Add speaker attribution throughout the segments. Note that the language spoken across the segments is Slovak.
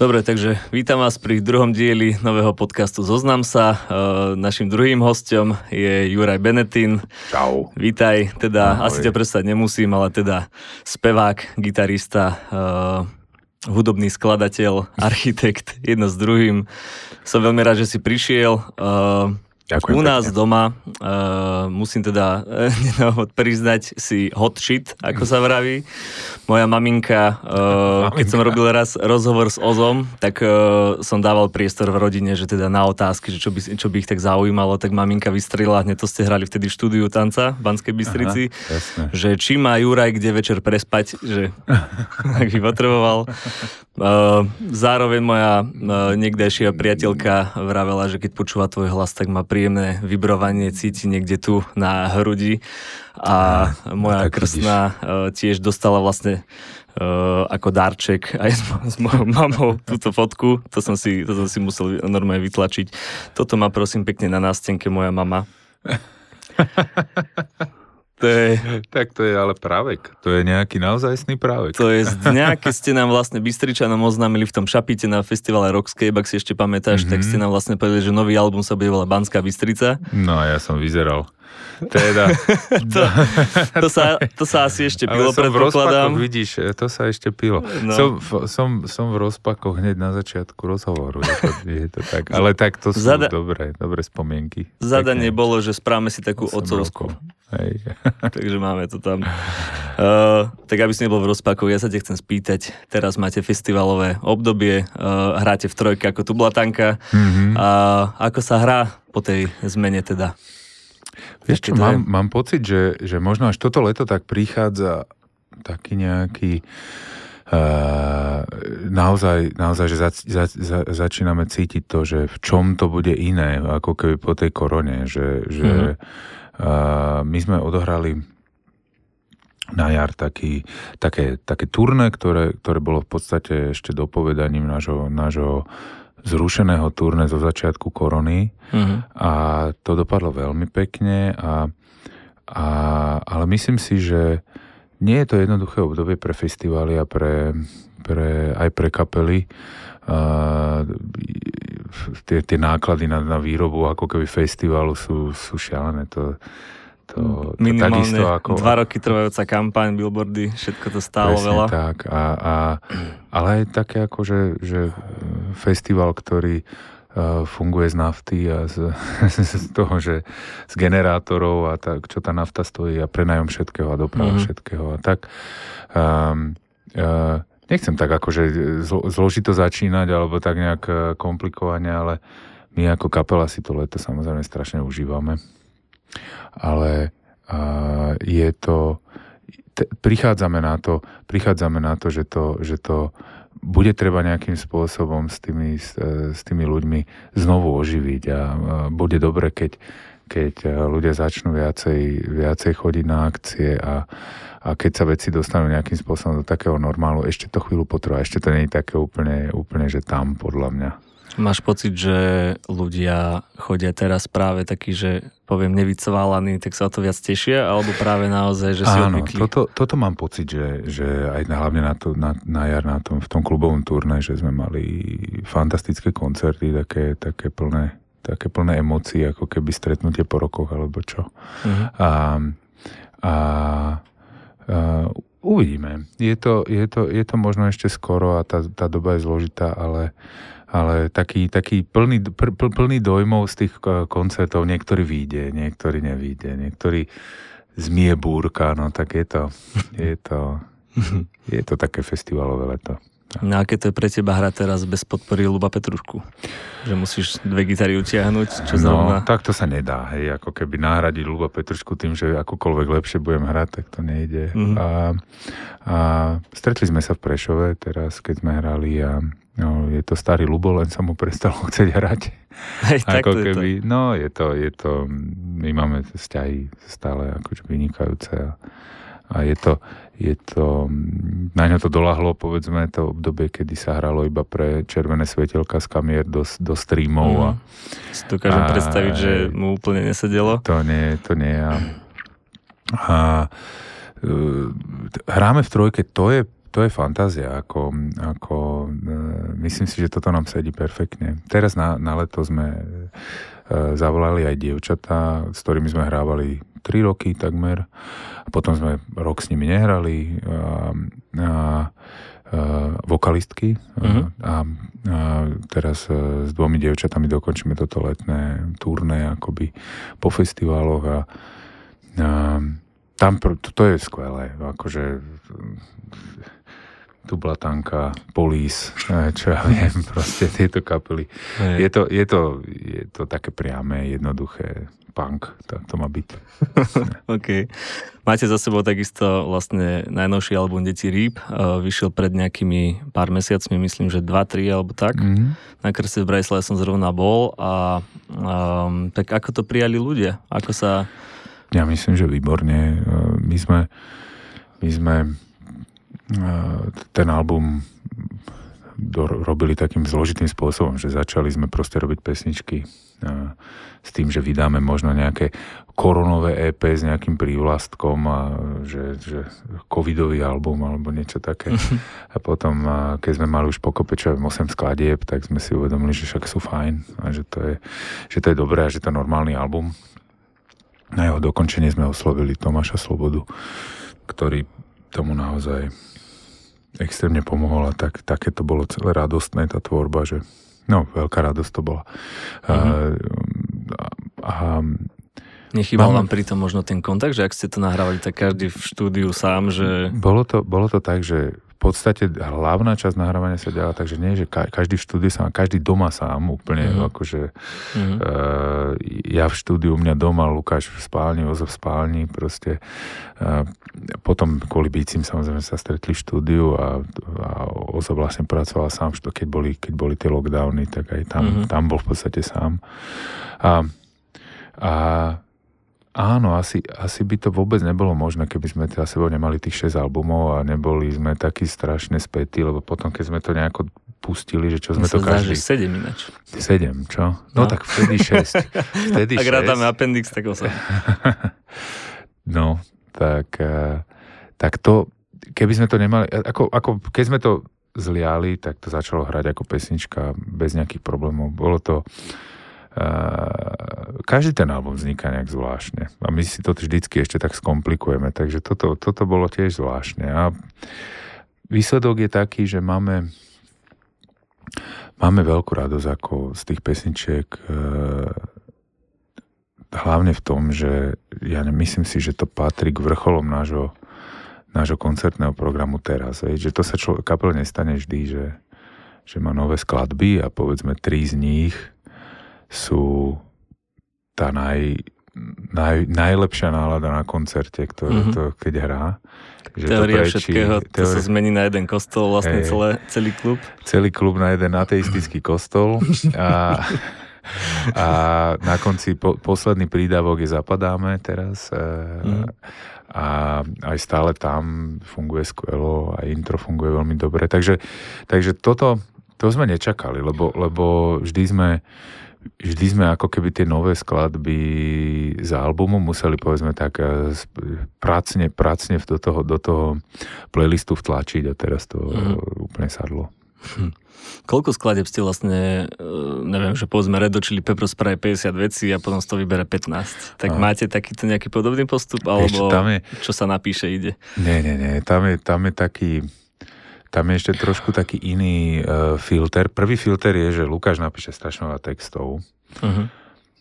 Speaker 1: Dobre, takže vítam vás pri druhom dieli nového podcastu Zoznam sa. Uh, našim druhým hostom je Juraj Benetín.
Speaker 2: Čau.
Speaker 1: Vítaj, teda Ahoj. asi ťa predstaviť nemusím, ale teda spevák, gitarista, uh, hudobný skladateľ, architekt, jedno s druhým. Som veľmi rád, že si prišiel. Uh, Ďakujem U nás pekne. doma uh, musím teda uh, priznať si hot shit, ako sa vraví. Moja maminka, uh, maminka, keď som robil raz rozhovor s Ozom, tak uh, som dával priestor v rodine, že teda na otázky, že čo by, čo by ich tak zaujímalo, tak maminka vystrila, hneď to ste hrali vtedy v štúdiu tanca v Banskej Bystrici, Aha, že či má Juraj kde večer prespať, že ak by potreboval. Uh, zároveň moja uh, niekdejšia priateľka vravela, že keď počúva tvoj hlas, tak má príjemné vibrovanie, cíti niekde tu na hrudi. A moja krstná uh, tiež dostala vlastne uh, ako darček aj s, s mojou mamou túto fotku. To som, si, to som si musel normálne vytlačiť. Toto má prosím pekne na nástenke moja mama.
Speaker 2: To je... Tak to je ale právek. To je nejaký naozajstný právek.
Speaker 1: To je z dňa, keď ste nám vlastne Bystričanom oznámili v tom šapite na festivale Rockscape, ak si ešte pamätáš, mm-hmm. tak ste nám vlastne povedali, že nový album sa bude volať Banská Bystrica.
Speaker 2: No a ja som vyzeral. Teda.
Speaker 1: to, to, sa, to sa asi ešte pilo, predpokladám.
Speaker 2: vidíš, to sa ešte pilo. No. Som, som, som v rozpakoch hneď na začiatku rozhovoru. Je to, je to tak. Ale tak to sú Zada- dobré, dobré spomienky.
Speaker 1: Zadanie Pekne. bolo, že správame si takú ocovskú. Hej. Takže máme to tam. Uh, tak aby si nebol v rozpaku, ja sa te chcem spýtať. Teraz máte festivalové obdobie, uh, hráte v trojke ako Tublatanka. Mm-hmm. Uh, ako sa hrá po tej zmene teda?
Speaker 2: Vieš čo, mám, mám pocit, že, že možno až toto leto tak prichádza taký nejaký Uh, naozaj, naozaj, že za, za, za, začíname cítiť to, že v čom to bude iné, ako keby po tej korone, že, že mm-hmm my sme odohrali na jar taký, také, také turné, ktoré, ktoré bolo v podstate ešte dopovedaním nášho, nášho zrušeného turné zo začiatku korony uh-huh. a to dopadlo veľmi pekne a, a, ale myslím si, že nie je to jednoduché obdobie pre festivály a pre, pre, aj pre kapely. Uh, tie, tie náklady na, na výrobu ako keby festivalu sú, sú šialené. To, to,
Speaker 1: to Minimálne takisto ako... dva roky trvajúca kampaň, billboardy, všetko to stálo veľa.
Speaker 2: tak. A, a, ale aj také ako, že, že festival, ktorý uh, funguje z nafty a z, z toho, že z generátorov a tak, čo tá nafta stojí a prenajom všetkého a doprava mm-hmm. všetkého a tak. Um, uh, nechcem tak akože zložito začínať alebo tak nejak e, komplikovane, ale my ako kapela si to leto samozrejme strašne užívame. Ale uh, je to, te, prichádzame na to, prichádzame na to, že to, že to bude treba nejakým spôsobom s tými, s, e, s tými ľuďmi znovu oživiť a bude dobre, keď, keď ľudia začnú viacej, viacej chodiť na akcie a, a keď sa veci dostanú nejakým spôsobom do takého normálu, ešte to chvíľu potrvá, ešte to nie je také úplne, úplne že tam podľa mňa.
Speaker 1: Máš pocit, že ľudia chodia teraz práve takí, že poviem nevycválaní, tak sa to viac tešia, alebo práve naozaj, že si Áno,
Speaker 2: odvykli? Toto, toto mám pocit, že, že aj na, hlavne na, to, na, na jar na tom, v tom klubovom turné, že sme mali fantastické koncerty, také, také plné také plné emócií, ako keby stretnutie po rokoch, alebo čo. Uh-huh. A, a Uh, uvidíme. Je to, je, to, je to možno ešte skoro a tá, tá doba je zložitá, ale, ale taký, taký plný, pl, plný dojmov z tých koncertov, niektorý vyjde, niektorý nevyjde, niektorý zmie búrka, no tak je to, je to, je to také festivalové leto.
Speaker 1: No a keď to je pre teba hra teraz bez podpory Luba Petrušku? Že musíš dve gitary utiahnuť? Čo
Speaker 2: no, zrovna... tak to sa nedá. Hej, ako keby nahradiť Luba Petrušku tým, že akokoľvek lepšie budem hrať, tak to nejde. Mm-hmm. A, a stretli sme sa v Prešove teraz, keď sme hrali a no, je to starý Lubo, len sa mu prestalo chcieť hrať.
Speaker 1: Hej, ako keby,
Speaker 2: je to. No, je to, je to, my máme vzťahy stále akože vynikajúce a, a je to, je to, na ňo to dolahlo, povedzme, to obdobie, kedy sa hralo iba pre červené svetelka z kamier do, do streamov. Mm. A,
Speaker 1: si dokážem a, predstaviť, že mu úplne nesedelo.
Speaker 2: To nie, to nie. A, a e, hráme v trojke, to je, to je fantázia, ako, ako e, myslím si, že toto nám sedí perfektne. Teraz na, na leto sme e, zavolali aj dievčatá, s ktorými sme hrávali 3 roky takmer. A potom sme rok s nimi nehrali. A, a, Uh, vokalistky uh-huh. a, a teraz uh, s dvomi dievčatami dokončíme toto letné turné akoby po festivaloch a, a tam to, to je skvelé, akože tu Blatanka, Police, čo ja viem, proste tieto kapely. Je to, je, to, je to také priame, jednoduché, punk, tak to má byť.
Speaker 1: OK. Máte za sebou takisto vlastne najnovší album Deti Rýb, vyšiel pred nejakými pár mesiacmi, myslím, že 2-3 alebo tak. Mm-hmm. Na krste v Bratislave som zrovna bol a um, tak ako to prijali ľudia? Ako sa...
Speaker 2: Ja myslím, že výborne. My sme, my sme ten album robili takým zložitým spôsobom, že začali sme proste robiť pesničky s tým, že vydáme možno nejaké koronové EP s nejakým prívlastkom a že, že covidový album alebo niečo také. A potom, keď sme mali už pokope čo 8 skladieb, tak sme si uvedomili, že však sú fajn a že to je, že to je dobré a že to je normálny album. Na jeho dokončenie sme oslovili Tomáša Slobodu, ktorý tomu naozaj extrémne pomohol a tak, také to bolo celé radostné, tá tvorba, že no, veľká radosť to bola. Uh-huh.
Speaker 1: A, a, Nechýbal vám pri tom možno ten kontakt, že ak ste to nahrávali, tak každý v štúdiu sám, že...
Speaker 2: Bolo to, bolo to tak, že podstate hlavná časť nahrávania sa ďala, takže nie, že každý v štúdiu sám, každý doma sám úplne, mm-hmm. akože mm-hmm. Ja v štúdiu, mňa doma, Lukáš v spálni, Ozo v spálni, proste uh, potom kvôli bícim samozrejme sa stretli v štúdiu a, a Ozo vlastne pracoval sám, keď boli, keď boli tie lockdowny, tak aj tam, mm-hmm. tam bol v podstate sám. A, a Áno, asi, asi by to vôbec nebolo možné, keby sme za sebou nemali tých 6 albumov a neboli sme takí strašne spätí, lebo potom, keď sme to nejako pustili, že čo sme to každý...
Speaker 1: Zdá, 7 ináč.
Speaker 2: 7, čo? No, no tak vtedy 6. Vtedy
Speaker 1: Ak rátame appendix, tak 8.
Speaker 2: no, tak, eh, tak to, keby sme to nemali, ako, ako keď sme to zliali, tak to začalo hrať ako pesnička bez nejakých problémov. Bolo to každý ten album vzniká nejak zvláštne. A my si to vždycky ešte tak skomplikujeme. Takže toto, toto bolo tiež zvláštne. A výsledok je taký, že máme máme veľkú radosť ako z tých pesničiek e, hlavne v tom, že ja myslím si, že to patrí k vrcholom nášho, nášho koncertného programu teraz. Že to sa člo, kapel nestane vždy, že, že má nové skladby a povedzme tri z nich sú tá naj, naj, najlepšia nálada na koncerte, ktoré mm-hmm. to keď hrá.
Speaker 1: Že Teória to prečí, všetkého, teória... to sa zmení na jeden kostol, vlastne hey, celé, celý klub.
Speaker 2: Celý klub na jeden ateistický kostol a, a na konci po, posledný prídavok je Zapadáme teraz mm. a aj stále tam funguje skvelo a intro funguje veľmi dobre. Takže, takže toto to sme nečakali, lebo, lebo vždy sme vždy sme ako keby tie nové skladby z albumu museli povedzme tak eh, pracne, pracne do toho, do toho playlistu vtlačiť a teraz to mm. úplne sadlo. Hm.
Speaker 1: Koľko skladeb ste vlastne, eh, neviem, že povedzme Red Hot Chili Peppers spraví 50 vecí a potom z toho vybere 15. Tak a. máte takýto nejaký podobný postup? Alebo tam je, čo sa napíše, ide?
Speaker 2: Nie, nie, nie. Tam je, tam je taký tam je ešte trošku taký iný uh, filter. Prvý filter je, že Lukáš napíše strašne veľa textov. Uh-huh.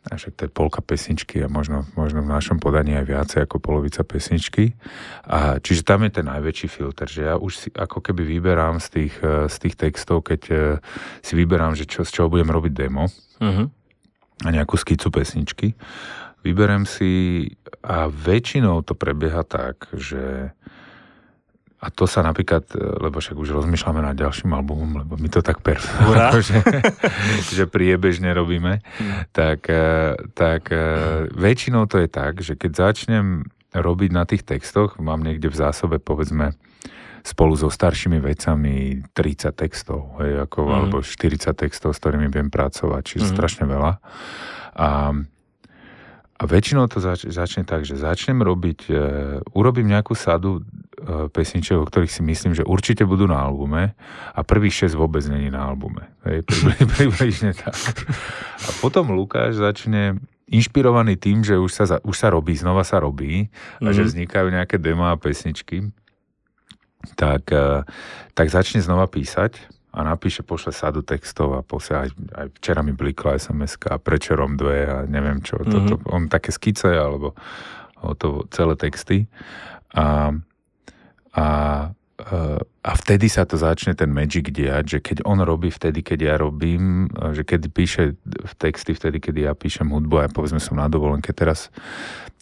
Speaker 2: A však to je polka pesničky a možno, možno v našom podaní aj viacej ako polovica pesničky. A, čiže tam je ten najväčší filter, že ja už si ako keby vyberám z tých, uh, z tých textov, keď uh, si vyberám, že čo, z čoho budem robiť demo uh-huh. a nejakú skicu pesničky. Vyberem si a väčšinou to prebieha tak, že a to sa napríklad, e, lebo však už rozmýšľame nad ďalším albumom, lebo my to tak perfektne, že, že priebežne robíme, mm. tak, e, tak e, väčšinou to je tak, že keď začnem robiť na tých textoch, mám niekde v zásobe povedzme spolu so staršími vecami 30 textov, hej, ako, mm. alebo 40 textov, s ktorými viem pracovať, čiže mm. strašne veľa. A a väčšinou to zač- začne tak, že začnem robiť, uh, urobím nejakú sadu uh, pesniček, o ktorých si myslím, že určite budú na albume a prvých 6 vôbec není na albume. Hej, približne tak. A potom Lukáš začne inšpirovaný tým, že už sa, už sa robí, znova sa robí a mm-hmm. že mhm. vznikajú nejaké demo a pesničky, tak, e, tak začne znova písať a napíše, pošle sadu textov a pošle aj, aj včera mi blikla sms a prečerom dve a neviem čo. Mm-hmm. Toto, on také skice alebo to, celé texty. A, a, a vtedy sa to začne ten magic diať, že keď on robí vtedy, keď ja robím, že keď píše v texty vtedy, keď ja píšem hudbu a ja povedzme som na dovolenke, teraz,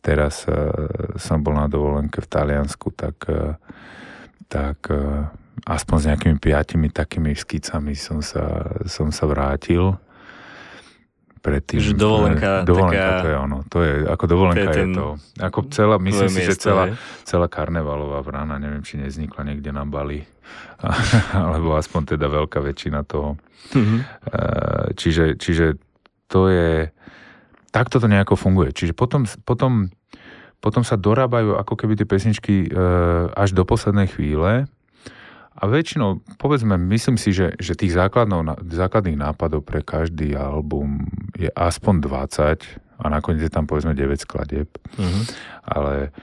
Speaker 2: teraz uh, som bol na dovolenke v Taliansku, tak, uh, tak aspoň s nejakými piatimi takými skicami som sa, som sa vrátil predtým.
Speaker 1: Že dovolenka,
Speaker 2: dovolenka taká, to je ono. To je, ako dovolenka to je, je to. Ako celá, myslím si, že celá, celá karnevalová vrana, neviem, či neznikla niekde na Bali. alebo aspoň teda veľká väčšina toho. Mm-hmm. Čiže, čiže to je... Takto to nejako funguje. Čiže potom, potom, potom sa dorábajú ako keby tie pesničky e, až do poslednej chvíle a väčšinou, povedzme, myslím si, že, že tých základných nápadov pre každý album je aspoň 20 a nakoniec je tam povedzme 9 skladieb. Mm-hmm. Ale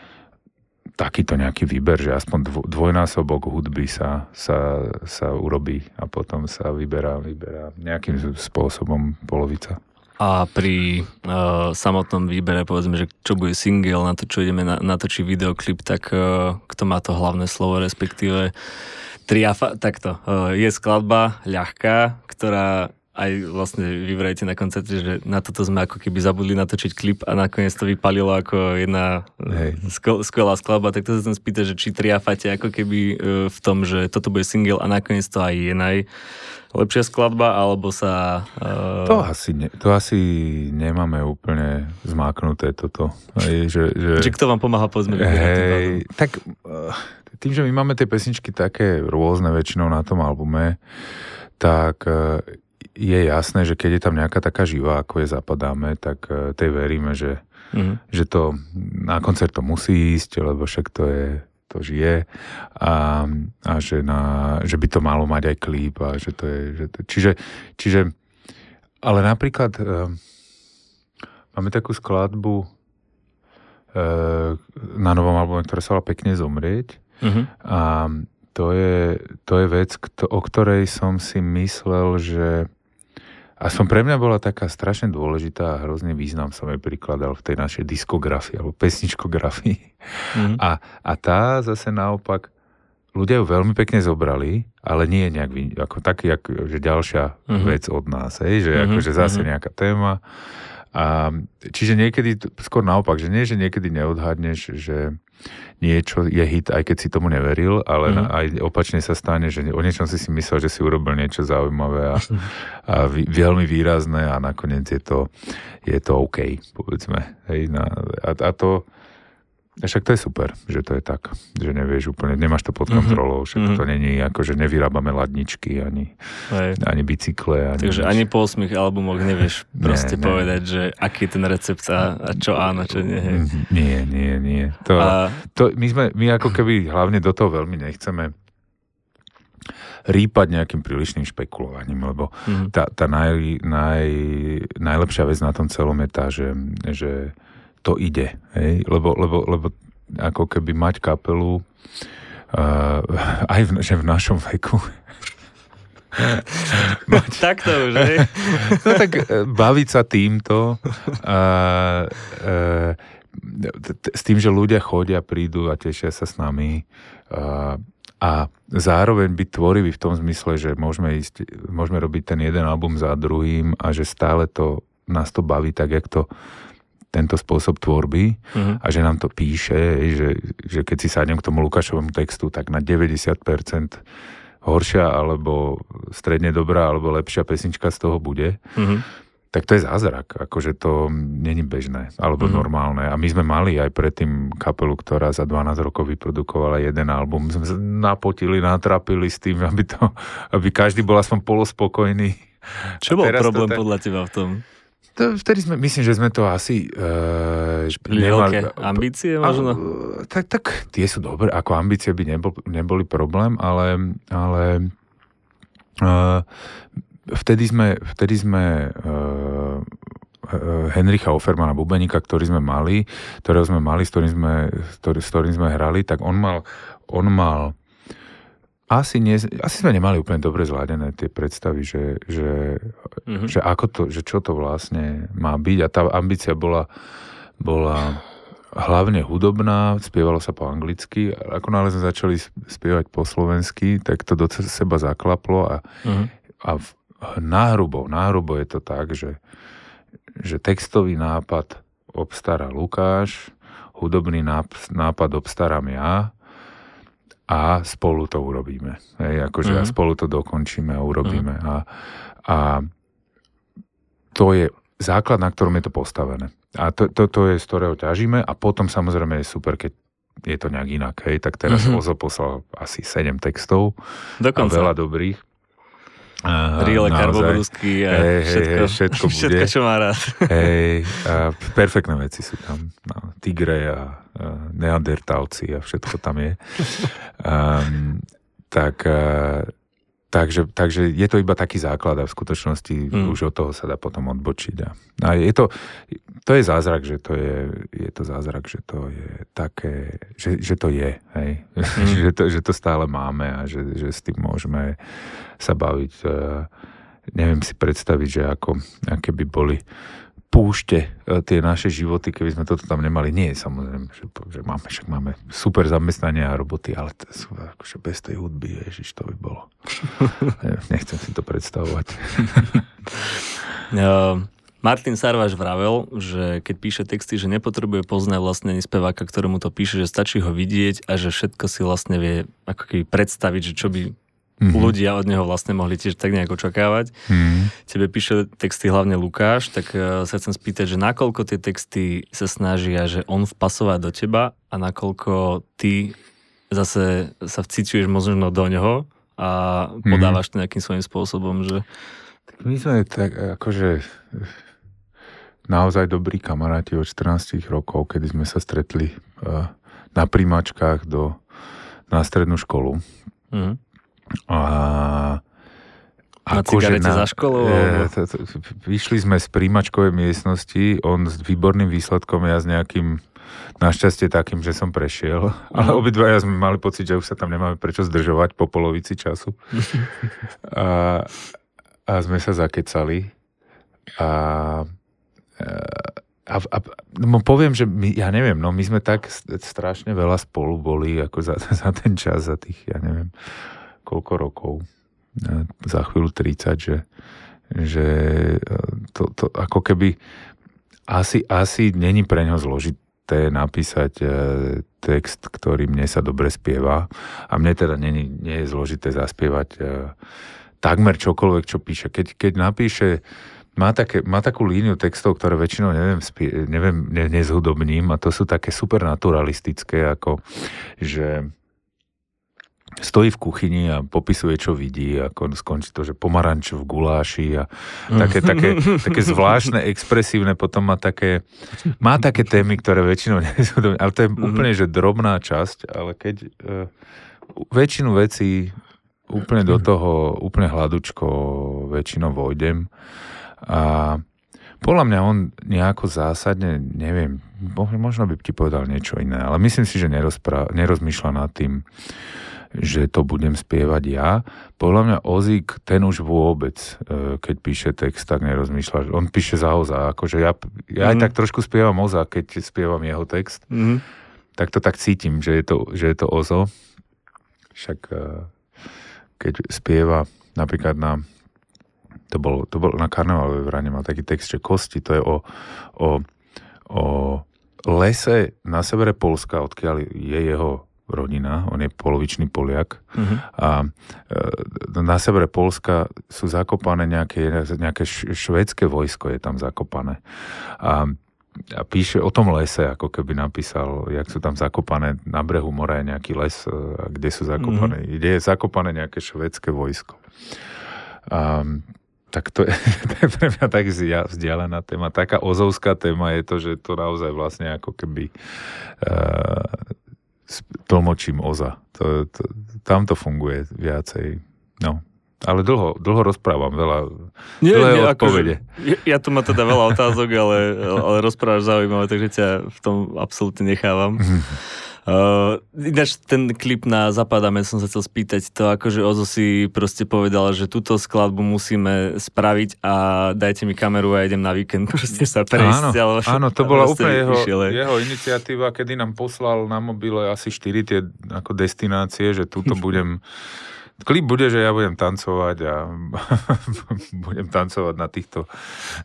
Speaker 2: takýto nejaký výber, že aspoň dvojnásobok hudby sa, sa, sa urobí a potom sa vyberá, vyberá nejakým spôsobom polovica.
Speaker 1: A pri uh, samotnom výbere, povedzme, že čo bude single, na to, čo ideme na, natočiť videoklip, tak uh, kto má to hlavné slovo, respektíve Triafa, takto. Je skladba ľahká, ktorá aj vlastne vyvrajte na koncerte, že na toto sme ako keby zabudli natočiť klip a nakoniec to vypalilo ako jedna Hej. skvelá skladba, tak to sa chcem spýtať, že či triafate ako keby e, v tom, že toto bude single a nakoniec to aj je najlepšia skladba, alebo sa...
Speaker 2: Uh... To, asi ne, to asi nemáme úplne zmáknuté toto. Hej, že, že...
Speaker 1: Či kto vám pomáha povedzme?
Speaker 2: Hej, tak tým, že my máme tie pesničky také rôzne väčšinou na tom albume, tak e, je jasné, že keď je tam nejaká taká živá, ako je Zapadáme, tak e, tej veríme, že, mm-hmm. že to na koncert to musí ísť, lebo však to je to žije a, a že, na, že by to malo mať aj klip a že to je, že to, čiže, čiže ale napríklad e, máme takú skladbu e, na novom albume, ktorá sa volá Pekne zomrieť Uh-huh. A to je, to je vec, o ktorej som si myslel, že aspoň pre mňa bola taká strašne dôležitá a hrozný význam som jej prikladal v tej našej diskografii alebo pesničkografii. Uh-huh. A, a tá zase naopak ľudia ju veľmi pekne zobrali, ale nie je nejak ako taký, ako, že ďalšia uh-huh. vec od nás, hej, že uh-huh. akože zase uh-huh. nejaká téma. A, čiže niekedy, skôr naopak, že nie, že niekedy neodhadneš, že niečo je hit, aj keď si tomu neveril, ale mm. aj opačne sa stane, že o niečom si si myslel, že si urobil niečo zaujímavé a, a vý, veľmi výrazné a nakoniec je to, je to OK, povedzme. Hej, na, a, a to, však to je super, že to je tak, že nevieš úplne, nemáš to pod mhm. kontrolou, však mm-hmm. to není ako, že nevyrábame ladničky, ani, ani bicykle. Ani
Speaker 1: Takže nič. ani po 8 albumoch nevieš proste nie, povedať, že aký je ten recept a, a čo áno, čo nie. Hej.
Speaker 2: Mhm. Nie, nie, nie. To, a... to, my, sme, my ako keby hlavne do toho veľmi nechceme rýpať nejakým prílišným špekulovaním, lebo mm-hmm. tá, tá naj, naj, najlepšia vec na tom celom je tá, že, že to ide. Hej? Lebo, lebo, lebo ako keby mať kapelu uh, aj v, že v našom veku
Speaker 1: mať... tak to už, hej?
Speaker 2: no tak uh, baviť sa týmto uh, uh, s tým, že ľudia chodia, prídu a tešia sa s nami uh, a zároveň byť tvorivý v tom zmysle, že môžeme, ísť, môžeme robiť ten jeden album za druhým a že stále to nás to baví tak, jak to tento spôsob tvorby uh-huh. a že nám to píše, že, že keď si sadnem k tomu Lukášovému textu, tak na 90% horšia alebo stredne dobrá alebo lepšia pesnička z toho bude. Uh-huh. Tak to je zázrak, akože to není bežné alebo uh-huh. normálne. A my sme mali aj predtým kapelu, ktorá za 12 rokov vyprodukovala jeden album. Sme sa napotili, natrapili s tým, aby, to, aby každý bol aspoň polospokojný.
Speaker 1: Čo bol problém tak... podľa teba v tom?
Speaker 2: To, vtedy sme, myslím, že sme to asi... Uh,
Speaker 1: nemali, ambície možno?
Speaker 2: tak, tak tie sú dobré, ako ambície by nebol, neboli problém, ale, ale uh, vtedy sme, vtedy sme uh, Henricha Offermana, bubeníka, ktorý sme mali, ktorého sme mali, s ktorým sme, s ktorým sme hrali, tak on mal, on mal asi, nie, asi sme nemali úplne dobre zladené tie predstavy, že, že, mm-hmm. že, ako to, že čo to vlastne má byť a tá ambícia bola, bola hlavne hudobná, spievalo sa po anglicky. Ako náhle sme začali spievať po slovensky, tak to do seba zaklaplo a, uh-huh. a v, náhrubo, náhrubo je to tak, že, že textový nápad obstará Lukáš, hudobný nápad obstarám ja a spolu to urobíme. Hej, akože uh-huh. a mhm. spolu to dokončíme a urobíme. Uh-huh. A, a to je základ, na ktorom je to postavené. A to, to, to je, z ktorého ťažíme a potom samozrejme je super, keď je to nejak inak. Hej. Tak teraz mm-hmm. Ozo poslal asi 7 textov Dokonca. a veľa dobrých.
Speaker 1: Uh, Rile, karbobrusky a hey, všetko, hey, všetko, bude. všetko, čo má rád.
Speaker 2: Hej, a perfektné veci sú tam. No, tigre a, a neandertálci a všetko tam je. Um, tak uh, Takže, takže je to iba taký základ a v skutočnosti mm. už od toho sa dá potom odbočiť. A, a je to, to je zázrak, že to je, je to zázrak, že to je také, že, že to je, hej? Mm. že, to, že to stále máme a že, že s tým môžeme sa baviť. Neviem si predstaviť, že ako, aké by boli púšte e, tie naše životy, keby sme toto tam nemali. Nie, samozrejme, že, že máme, však máme super zamestnania a roboty, ale to sú, akože bez tej hudby, ježiš, to by bolo. Nechcem si to predstavovať.
Speaker 1: Martin Sarvaš vravel, že keď píše texty, že nepotrebuje poznať vlastne ani speváka, ktorému to píše, že stačí ho vidieť a že všetko si vlastne vie ako keby predstaviť, že čo by mm-hmm. ľudia od neho vlastne mohli tiež tak nejak očakávať. Mm-hmm. Tebe píše texty hlavne Lukáš, tak uh, sa chcem spýtať, že nakoľko tie texty sa snažia, že on vpasovať do teba a nakoľko ty zase sa vcítiš možno do neho a mhm. podávaš to nejakým svojím spôsobom, že...
Speaker 2: My sme tak akože naozaj dobrí kamaráti od 14 rokov, kedy sme sa stretli uh, na príjmačkách do, na strednú školu. Mm. A
Speaker 1: na akože na, za školou? E,
Speaker 2: to, to, vyšli sme z príjmačkovej miestnosti, on s výborným výsledkom, ja s nejakým našťastie takým, že som prešiel, ale mhm. obidvaja sme mali pocit, že už sa tam nemáme prečo zdržovať po polovici času. A, a sme sa zakecali a, a, a no poviem, že my, ja neviem, no my sme tak strašne veľa spolu boli ako za, za ten čas, za tých, ja neviem, koľko rokov, e, za chvíľu 30, že, že e, to, to ako keby asi, asi není pre ňo zložité napísať e, text, ktorý mne sa dobre spieva a mne teda nie, nie je zložité zaspievať takmer čokoľvek, čo píše. Keď, keď napíše má, také, má takú líniu textov, ktoré väčšinou neviem, neviem ne, nezhudobním a to sú také supernaturalistické, ako že stojí v kuchyni a popisuje, čo vidí, ako skončí to, že pomaranč v guláši a také, také, také zvláštne, expresívne, potom má také, má také témy, ktoré väčšinou nezhodom, ale to je mm-hmm. úplne, že drobná časť, ale keď uh, väčšinu vecí úplne do toho, úplne hladučko väčšinou vojdem a podľa mňa on nejako zásadne, neviem, možno by ti povedal niečo iné, ale myslím si, že nerozmýšľa nad tým, že to budem spievať ja. Podľa mňa Ozík, ten už vôbec, e, keď píše text, tak nerozmýšľa. On píše za Oza, akože ja, ja mm. aj mhm. tak trošku spievam Oza, keď spievam jeho text. Mm. Tak to tak cítim, že je to, že je to Ozo. Však e, keď spieva napríklad na to bolo, to bolo na karnevalovej vrane, mal taký text, že kosti, to je o, o, o lese na severe Polska, odkiaľ je jeho rodina, on je polovičný Poliak uh-huh. a e, na severe Polska sú zakopané nejaké, nejaké švédske vojsko je tam zakopané. A, a píše o tom lese, ako keby napísal, jak sú tam zakopané na brehu mora je nejaký les, e, kde sú zakopané, uh-huh. kde je zakopané nejaké švédske vojsko. A, tak to je, to je pre mňa tak vzdialená téma. Taká ozovská téma je to, že to naozaj vlastne ako keby uh, tlmočím Oza. To, to, tam to funguje viacej. No, ale dlho, dlho rozprávam, veľa, nie, nie, odpovede.
Speaker 1: Akože, ja, ja tu má teda veľa otázok, ale, ale rozprávaš zaujímavé, takže ťa v tom absolútne nechávam. Uh, ináč ten klip na Zapadáme som sa chcel spýtať to, akože Ozo si proste povedal, že túto skladbu musíme spraviť a dajte mi kameru a idem na víkend proste sa prejsť.
Speaker 2: Áno, ale áno to bola úplne jeho, jeho iniciatíva, kedy nám poslal na mobile asi 4 tie ako destinácie, že túto budem klip bude, že ja budem tancovať a budem tancovať na týchto,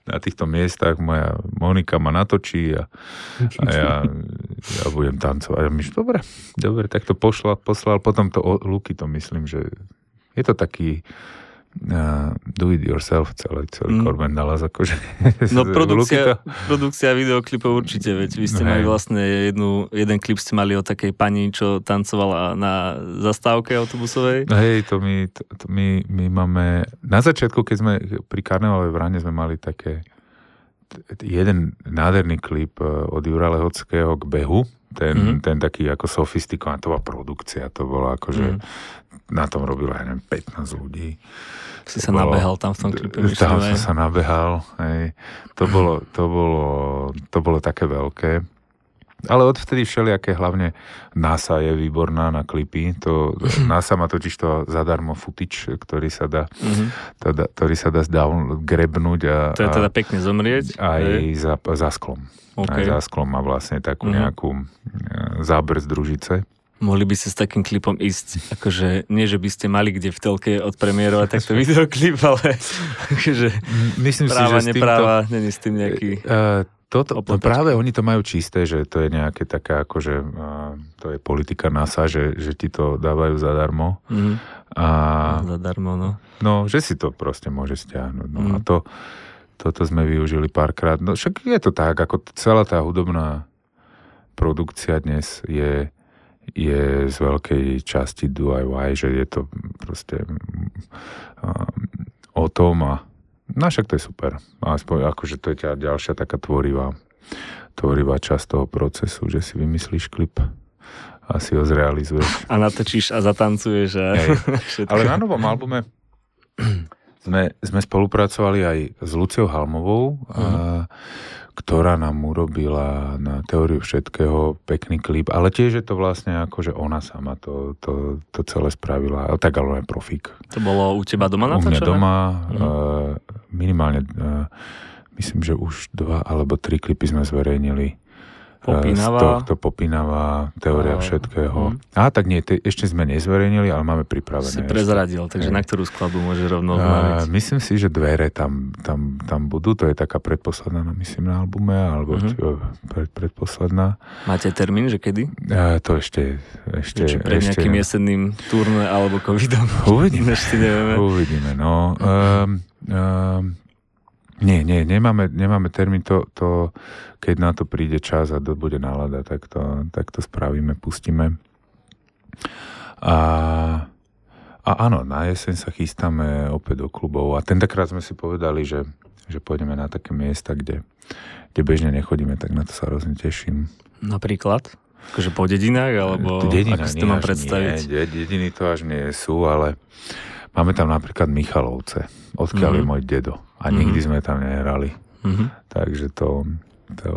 Speaker 2: na týchto miestach. Moja Monika ma natočí a, a ja, ja budem tancovať. A myš, dobre, dobre, tak to pošla, poslal. Potom to Luky to myslím, že je to taký uh, do it yourself celý, celý mm. Corbin Dallas, akože.
Speaker 1: No produkcia, produkcia videoklipov určite, veď vy ste no, mali vlastne jednu, jeden klip ste mali o takej pani, čo tancovala na zastávke autobusovej.
Speaker 2: No hej, to my, to, to my, my máme, na začiatku, keď sme pri Karnevalovej vrane sme mali také jeden nádherný klip e, od Jura Lehockého k behu, ten, mm-hmm. ten taký ako sofistikovaná, to bola produkcia, to bolo akože, mm. na tom robilo, ja neviem, 15 ľudí.
Speaker 1: Si sa bolo, nabehal tam v tom klipe.
Speaker 2: Tam som sa nabehal, hej. To bolo, to bolo, to bolo také veľké. Ale odvtedy všelijaké, hlavne NASA je výborná na klipy. To, NASA má totiž to zadarmo footage, ktorý sa dá, mm-hmm. teda, ktorý sa dá down, grebnúť. A,
Speaker 1: to je teda pekne zomrieť?
Speaker 2: Aj za, za sklom. Okay. Aj za sklom má vlastne takú mm-hmm. nejakú e, zábrz družice.
Speaker 1: Mohli by ste s takým klipom ísť, akože nie, že by ste mali kde v telke odpremierovať takto videoklip, ale akože
Speaker 2: Myslím
Speaker 1: práva,
Speaker 2: si, že
Speaker 1: nepráva, týmto, není s tým nejaký... Uh,
Speaker 2: toto, to práve oni to majú čisté, že to je nejaké také akože, uh, to je politika NASA, že, že ti to dávajú zadarmo. Mm-hmm. A,
Speaker 1: zadarmo, no.
Speaker 2: No, že si to proste môže stiahnuť. No. Mm. A to, toto sme využili párkrát. No však je to tak, ako celá tá hudobná produkcia dnes je, je z veľkej časti DIY, že je to proste um, o tom a No však to je super. Aspoň akože to je ďalšia taká tvorivá, tvorivá časť toho procesu, že si vymyslíš klip a si ho zrealizuješ.
Speaker 1: A natočíš a zatancuješ. A
Speaker 2: Ale na novom albume sme, sme spolupracovali aj s Luciou Halmovou. Mm. A, ktorá nám urobila na teóriu všetkého pekný klip, ale tiež je to vlastne ako, že ona sama to, to, to celé spravila, tak ale profík.
Speaker 1: To bolo u teba doma
Speaker 2: natáčané? U mňa doma, mm. uh, minimálne, uh, myslím, že už dva alebo tri klipy sme zverejnili
Speaker 1: Popínavá.
Speaker 2: Z tohto popínavá teória a, všetkého. Hm. A tak nie, te, ešte sme nezverejnili, ale máme pripravené.
Speaker 1: Si prezradil, ešte. takže na ktorú skladbu môže rovno
Speaker 2: a, Myslím si, že dvere tam, tam, tam budú, to je taká predposledná, no, myslím, na albume, alebo uh-huh. čo, pred, predposledná.
Speaker 1: Máte termín, že kedy?
Speaker 2: A, to ešte... ešte
Speaker 1: Či pred ešte, nejakým jesenným turné alebo covidom?
Speaker 2: Uvidíme. ešte nevieme. Uvidíme, no. Um, um, nie, nie, nemáme, nemáme termín, to, to, keď na to príde čas a to bude nálada, tak to, tak to spravíme, pustíme. A, a áno, na jeseň sa chystáme opäť do klubov a tentokrát sme si povedali, že, že pôjdeme na také miesta, kde, kde bežne nechodíme, tak na to sa hrozne teším.
Speaker 1: Napríklad? Akože po dedinách, alebo Dedina, ako si to mám predstaviť?
Speaker 2: Nie, dediny to až nie sú, ale máme tam napríklad Michalovce, odkiaľ mm-hmm. je môj dedo a nikdy mm-hmm. sme tam nehrali. Mm-hmm. Takže to, to,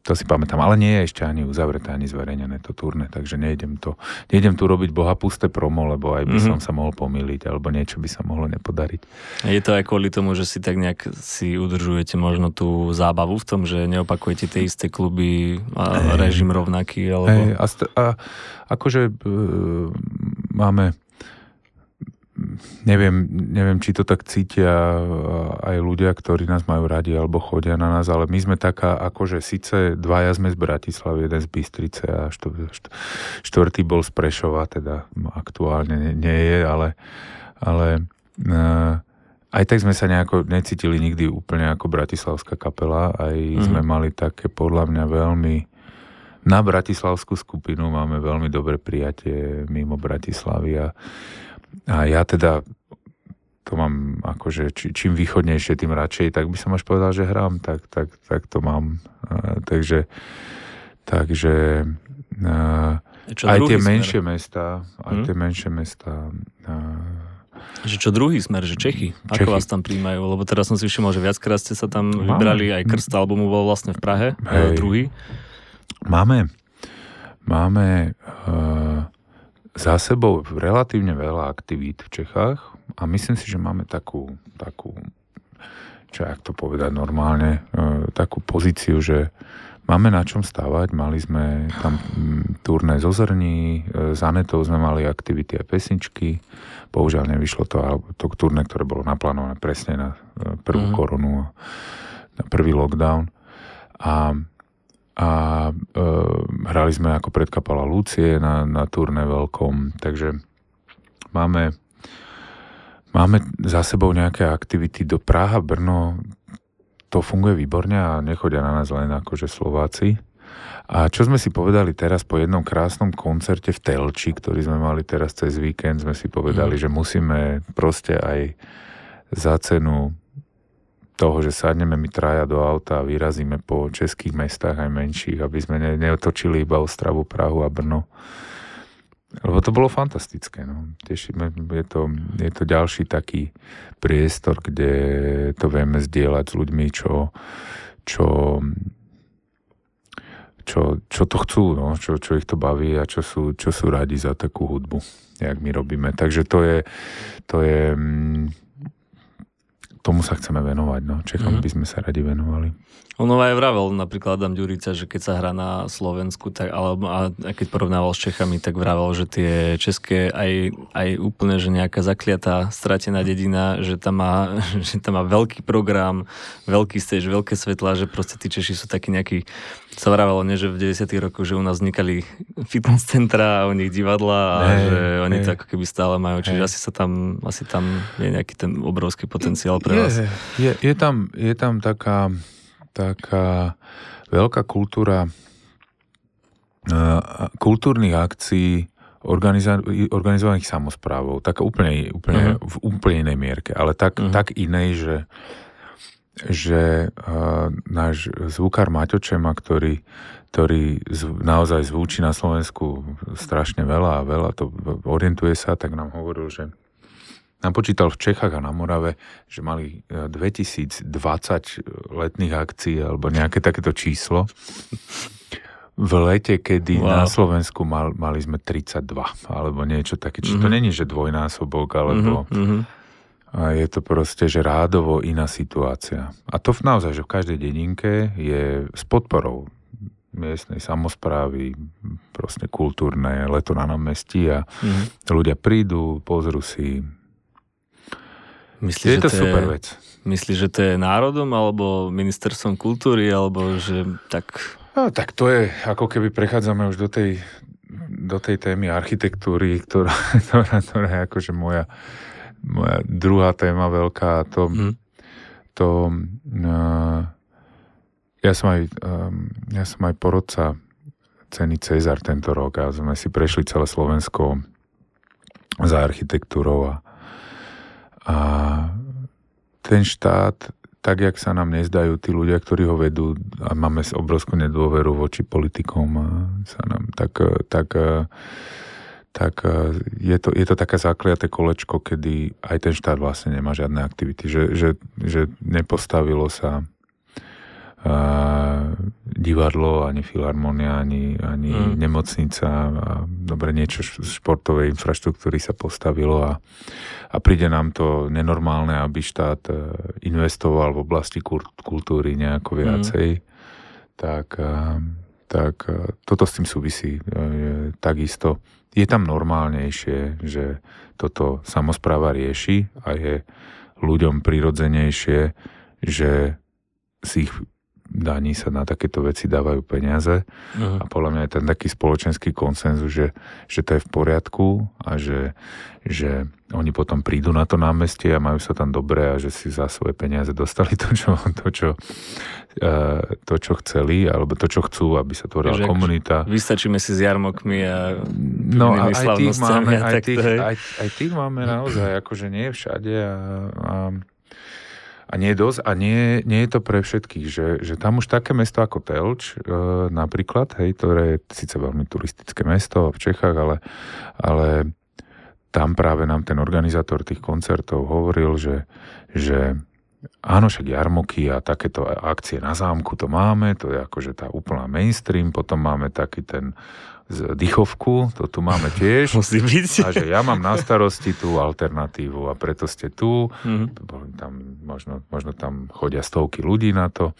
Speaker 2: to si pamätám. Ale nie je ešte ani uzavreté, ani zverejnené to turné, takže nejdem, to, nejdem tu robiť bohapusté promo, lebo aj by mm-hmm. som sa mohol pomýliť, alebo niečo by sa mohlo nepodariť.
Speaker 1: Je to aj kvôli tomu, že si tak nejak si udržujete možno tú zábavu v tom, že neopakujete tie isté kluby a režim rovnaký? Alebo...
Speaker 2: Hey, a, a akože e, máme neviem, neviem, či to tak cítia aj ľudia, ktorí nás majú radi alebo chodia na nás, ale my sme taká, akože síce dvaja sme z Bratislavy, jeden z Bystrice a štvrtý bol z Prešova, teda aktuálne nie je, ale, ale uh, aj tak sme sa nejako necítili nikdy úplne ako bratislavská kapela, aj mm-hmm. sme mali také podľa mňa veľmi na bratislavskú skupinu máme veľmi dobré prijatie mimo Bratislavy a a ja teda to mám akože či, čím východnejšie, tým radšej, tak by som až povedal, že hrám, tak, tak, tak to mám. A, takže takže a,
Speaker 1: Čo
Speaker 2: aj tie
Speaker 1: smer?
Speaker 2: menšie mesta, aj
Speaker 1: Hm?
Speaker 2: tie menšie mesta. A,
Speaker 1: Že čo druhý smer, že Čechy? Ako
Speaker 2: Čechy.
Speaker 1: vás tam príjmajú? Lebo teraz som si všimol, že viackrát ste sa tam
Speaker 2: Máme.
Speaker 1: vybrali, aj krst albumu bol vlastne v Prahe,
Speaker 2: Hej.
Speaker 1: druhý.
Speaker 2: máme máme uh, za sebou relatívne veľa aktivít v Čechách a myslím si, že máme takú, takú čo jak to povedať normálne, uh, takú pozíciu, že máme na čom stávať. Mali sme tam mm, turné zo Zrní, e, s Anetou sme mali aktivity a pesničky. Bohužiaľ nevyšlo to, alebo to turné, ktoré bolo naplánované presne na e, prvú
Speaker 1: Mhm.
Speaker 2: korunu, na prvý lockdown. A a e, hrali sme ako predkapala Lucie na, na turné veľkom, takže máme, máme za sebou nejaké aktivity do Praha, Brno, to funguje výborne a nechodia na nás len akože Slováci. A čo sme si povedali teraz po jednom krásnom koncerte v Telči, ktorý sme mali teraz cez víkend, sme si povedali,
Speaker 1: Mhm.
Speaker 2: že musíme proste aj za cenu toho, že sadneme my traja do auta a vyrazíme po českých mestách aj menších, aby sme ne, neotočili iba Ostravu, Prahu a Brno. Lebo to bolo fantastické. No. Tešíme, je to, je to ďalší taký priestor, kde to vieme zdieľať s ľuďmi, čo, čo, čo, čo to chcú, no, čo, čo ich to baví a čo sú, čo sú radi za takú hudbu, jak my robíme. Takže to je, to je mm, tomu sa chceme venovať. No. Čechom
Speaker 1: Mhm.
Speaker 2: by sme sa radi venovali.
Speaker 1: Ono aj vravel napríklad Adam Ďurica, že keď sa hrá na Slovensku, tak, alebo, a, a keď porovnával s Čechami, tak vravel, že tie české aj, aj úplne, že nejaká zakliatá, stratená dedina, že tam, má, že tam má veľký program, veľký stage, veľké svetlá, že proste tí Češi sú takí nejakí, sa vravelo, nie, že v 90 rokoch, že u nás vznikali fitness centra a u nich divadla a
Speaker 2: Hej,
Speaker 1: že oni
Speaker 2: hej.
Speaker 1: to ako keby stále majú, čiže
Speaker 2: Hej.
Speaker 1: asi sa tam, asi tam je nejaký ten obrovský potenciál pre vás.
Speaker 2: Je, je, je, tam, je tam taká, taká veľká kultúra kultúrnych akcií organiza- organizovaných samozprávou. Taká úplne, úplne,
Speaker 1: Mhm.
Speaker 2: v úplne inej mierke, ale tak,
Speaker 1: Mhm.
Speaker 2: tak inej, že že uh, náš zvukár Maťočema, ktorý, ktorý zv, naozaj zvúči na Slovensku strašne veľa a veľa, to orientuje sa, tak nám hovoril, že nám počítal v Čechách a na Morave, že mali e, 2020 letných akcií alebo nejaké takéto číslo. V lete, kedy
Speaker 1: Wow.
Speaker 2: na Slovensku mal, mali sme 32 alebo niečo také. Čiže to
Speaker 1: Mhm.
Speaker 2: není, že dvojnásobok alebo...
Speaker 1: Mhm, mhm.
Speaker 2: A je to proste, že rádovo iná situácia. A to v- naozaj, že v každej dedinke je s podporou miestnej samozprávy, proste kultúrne leto na námestí a
Speaker 1: Mhm.
Speaker 2: ľudia prídu, pozrú si.
Speaker 1: Myslíš,
Speaker 2: Je to
Speaker 1: že
Speaker 2: super vec.
Speaker 1: Myslíš, že to je národom, alebo ministerstvom kultúry, alebo že tak...
Speaker 2: No, tak to je, ako keby prechádzame už do tej, do tej témy architektúry, ktorá, ktorá, ktorá je akože moja, moja druhá téma veľká. To,
Speaker 1: Hm.
Speaker 2: to uh, ja som aj um, ja som aj porodca ceny Cezar tento rok a sme si prešli celé Slovensko za architektúrou a, a ten štát tak, jak sa nám nezdajú tí ľudia, ktorí ho vedú a máme obrovskú nedôveru voči politikom sa nám tak, tak, tak je to, je to také zakliaté kolečko, kedy aj ten štát vlastne nemá žiadne aktivity, že, že, že nepostavilo sa a divadlo, ani filharmonia, ani, ani
Speaker 1: Mm.
Speaker 2: nemocnica a dobre niečo športovej infraštruktúry sa postavilo a, a príde nám to nenormálne, aby štát e, investoval v oblasti kultúry nejako viacej. Tak, a, tak a, toto s tým súvisí e, takisto. Je tam normálnejšie, že toto samozpráva rieši a je ľuďom prirodzenejšie, že si ich daní sa na takéto veci dávajú peniaze
Speaker 1: Uh-huh.
Speaker 2: a podľa mňa je ten taký spoločenský konsenzus, že, že to je v poriadku a že, že oni potom prídu na to námestie a majú sa tam dobre a že si za svoje peniaze dostali to, čo, to, čo, uh, to, čo chceli alebo to, čo chcú, aby sa tvorila
Speaker 1: Takže ak-
Speaker 2: komunita.
Speaker 1: Vystačíme si s jarmokmi a
Speaker 2: No a aj tých máme, aj tých, aj, aj tých máme naozaj, akože nie všade a, a, a nie je dosť a nie, nie je to pre všetkých, že, že tam už také mesto ako Telč e, napríklad, hej, ktoré je síce veľmi turistické mesto v Čechách, ale, ale tam práve nám ten organizátor tých koncertov hovoril, že, že áno, však jarmoky a takéto akcie na zámku to máme, to je akože tá úplná mainstream, potom máme taký ten z dychovku, to tu máme tiež.
Speaker 1: Musí byť.
Speaker 2: A že ja mám na starosti tú alternatívu a preto ste tu. Mm-hmm. Tam, možno, možno tam chodia stovky ľudí na to,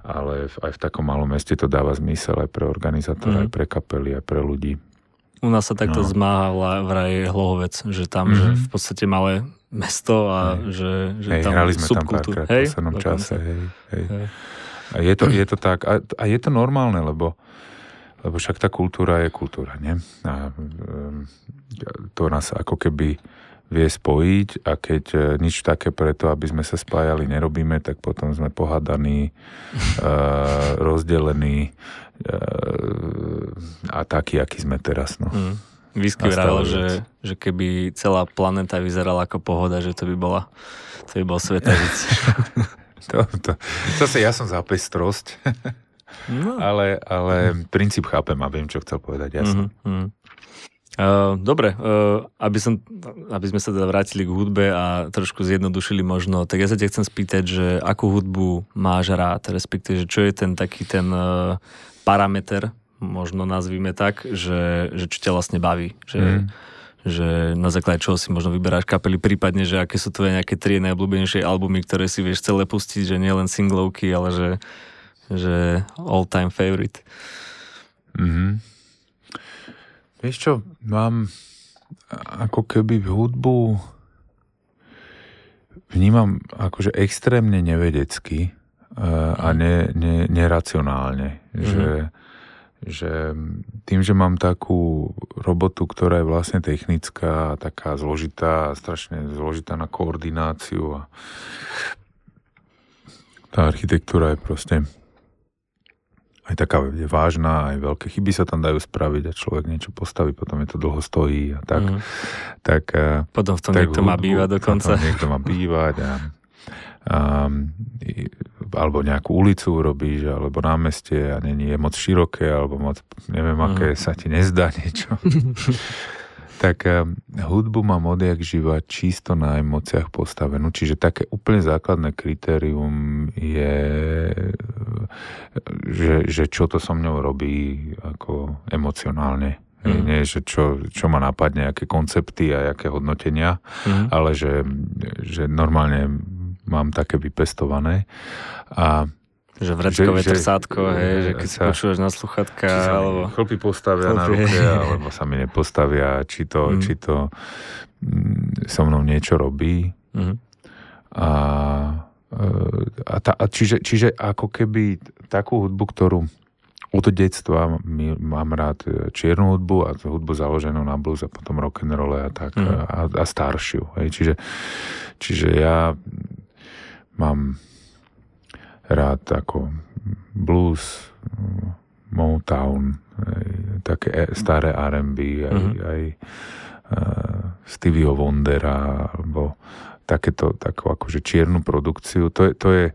Speaker 2: ale aj v takom malom meste to dáva zmysel aj pre organizátora, mm-hmm. aj pre kapely, aj pre ľudí.
Speaker 1: U nás sa takto no. zmáhala vraj Hlohovec, že tam, mm-hmm. že v podstate malé mesto a hej. že, že
Speaker 2: hej,
Speaker 1: tam
Speaker 2: hrali sme tam párkrát v poslednom čase. Hej, hej. Hej. A je to, je to tak. A, a je to normálne, lebo lebo však tá kultúra je kultúra, nie? A ehm, to nás ako keby vie spojiť a keď e, nič také preto, aby sme sa spájali, nerobíme, tak potom sme pohádaní, rozdelení a takí, akí sme teraz. No. Mm.
Speaker 1: Whisky vravel, že, že keby celá planeta vyzerala ako pohoda, že to by bola to by bol svetavic.
Speaker 2: to, to, zase ja som za pestrosť. No. Ale, ale princíp chápem a viem, čo chcel povedať, jasno. Mm-hmm.
Speaker 1: Uh, dobre, uh, aby, som, aby sme sa teda vrátili k hudbe a trošku zjednodušili možno, tak ja sa ťa chcem spýtať, že akú hudbu máš rád, respektíve, že čo je ten taký ten uh, parameter, možno nazvime tak, že, že čo ťa vlastne baví, že, mm. že na základe čoho si možno vyberáš kapely, prípadne, že aké sú tvoje nejaké tri najobľúbenejšie albumy, ktoré si vieš celé pustiť, že nie len singlovky, ale že že all time favorite.
Speaker 2: Mm-hmm. Vieš čo, mám ako keby v hudbu vnímam akože extrémne nevedecky uh, a ne, ne, neracionálne. Mm-hmm. Že, že tým, že mám takú robotu, ktorá je vlastne technická, taká zložitá, strašne zložitá na koordináciu a tá architektúra je proste aj taká je vážna, aj veľké chyby sa tam dajú spraviť a človek niečo postaví, potom je to dlho stojí a tak. Mm. tak
Speaker 1: eh, potom v tom tak niekto hudbu, má bývať dokonca.
Speaker 2: Niekto má bývať a, a, alebo nejakú ulicu urobíš, alebo námestie a není je moc široké, alebo moc, neviem, mm. aké sa ti nezdá niečo. tak um, hudbu mám odjak živa čisto na emóciách postavenú, čiže také úplne základné kritérium je, že, že čo to so mňou robí ako emocionálne. Mm. Nie, že čo, čo ma napadne, aké koncepty a aké hodnotenia, mm. ale že, že normálne mám také vypestované. A
Speaker 1: že vrečkové že, trsátko, že, hej, že keď sa počúvaš na sluchatka, alebo...
Speaker 2: Chlpy postavia chlpy. na ruke, alebo sa mi nepostavia, či to, mm. či to mm, so mnou niečo robí. Mm. A, e, a, ta, a čiže, čiže ako keby takú hudbu, ktorú od detstva mám rád čiernu hudbu a hudbu založenú na blues a potom rock and roll a tak mm. a, a staršiu. Hej. Čiže, čiže ja mám rád ako blues, Motown, aj, také e, staré R&B, aj, mm-hmm. aj uh, Stevieho Wondera, alebo takéto, takú akože čiernu produkciu. To je, to je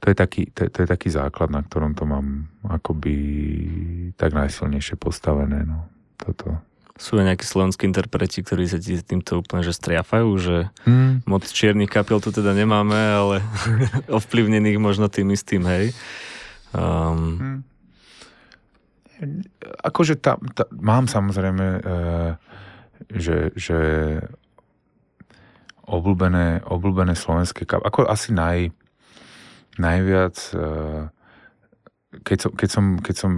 Speaker 2: to je, taký, to, to je taký základ, na ktorom to mám akoby tak najsilnejšie postavené. No. Toto
Speaker 1: sú aj nejakí slovenskí interpreti, ktorí sa týmto úplne že striafajú, že mm. moc čiernych kapiel tu teda nemáme, ale ovplyvnených možno tým istým, hej. Um, mm.
Speaker 2: Akože tam, tá, mám samozrejme, e, že, že obľúbené, obľúbené slovenské kapiel, ako asi naj, najviac e, keď som, keď som, keď som,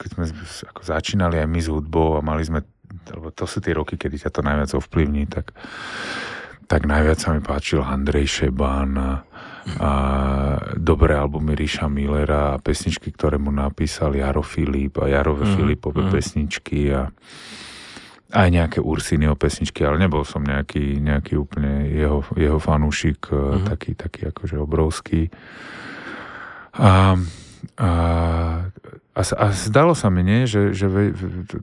Speaker 2: keď sme ako začínali aj my s hudbou a mali sme lebo to sú tie roky, kedy ťa to najviac ovplyvní, tak, tak najviac sa mi páčil Andrej Šeban a, a dobré albumy Ríša Millera a pesničky, ktoré mu napísal Jaro Filip a Jarové mm, Filipové mm. pesničky a aj nejaké Ursinyho pesničky, ale nebol som nejaký, nejaký úplne jeho, jeho fanúšik, mm. taký, taký akože obrovský. A, a a, a zdalo sa mi, nie, že, že,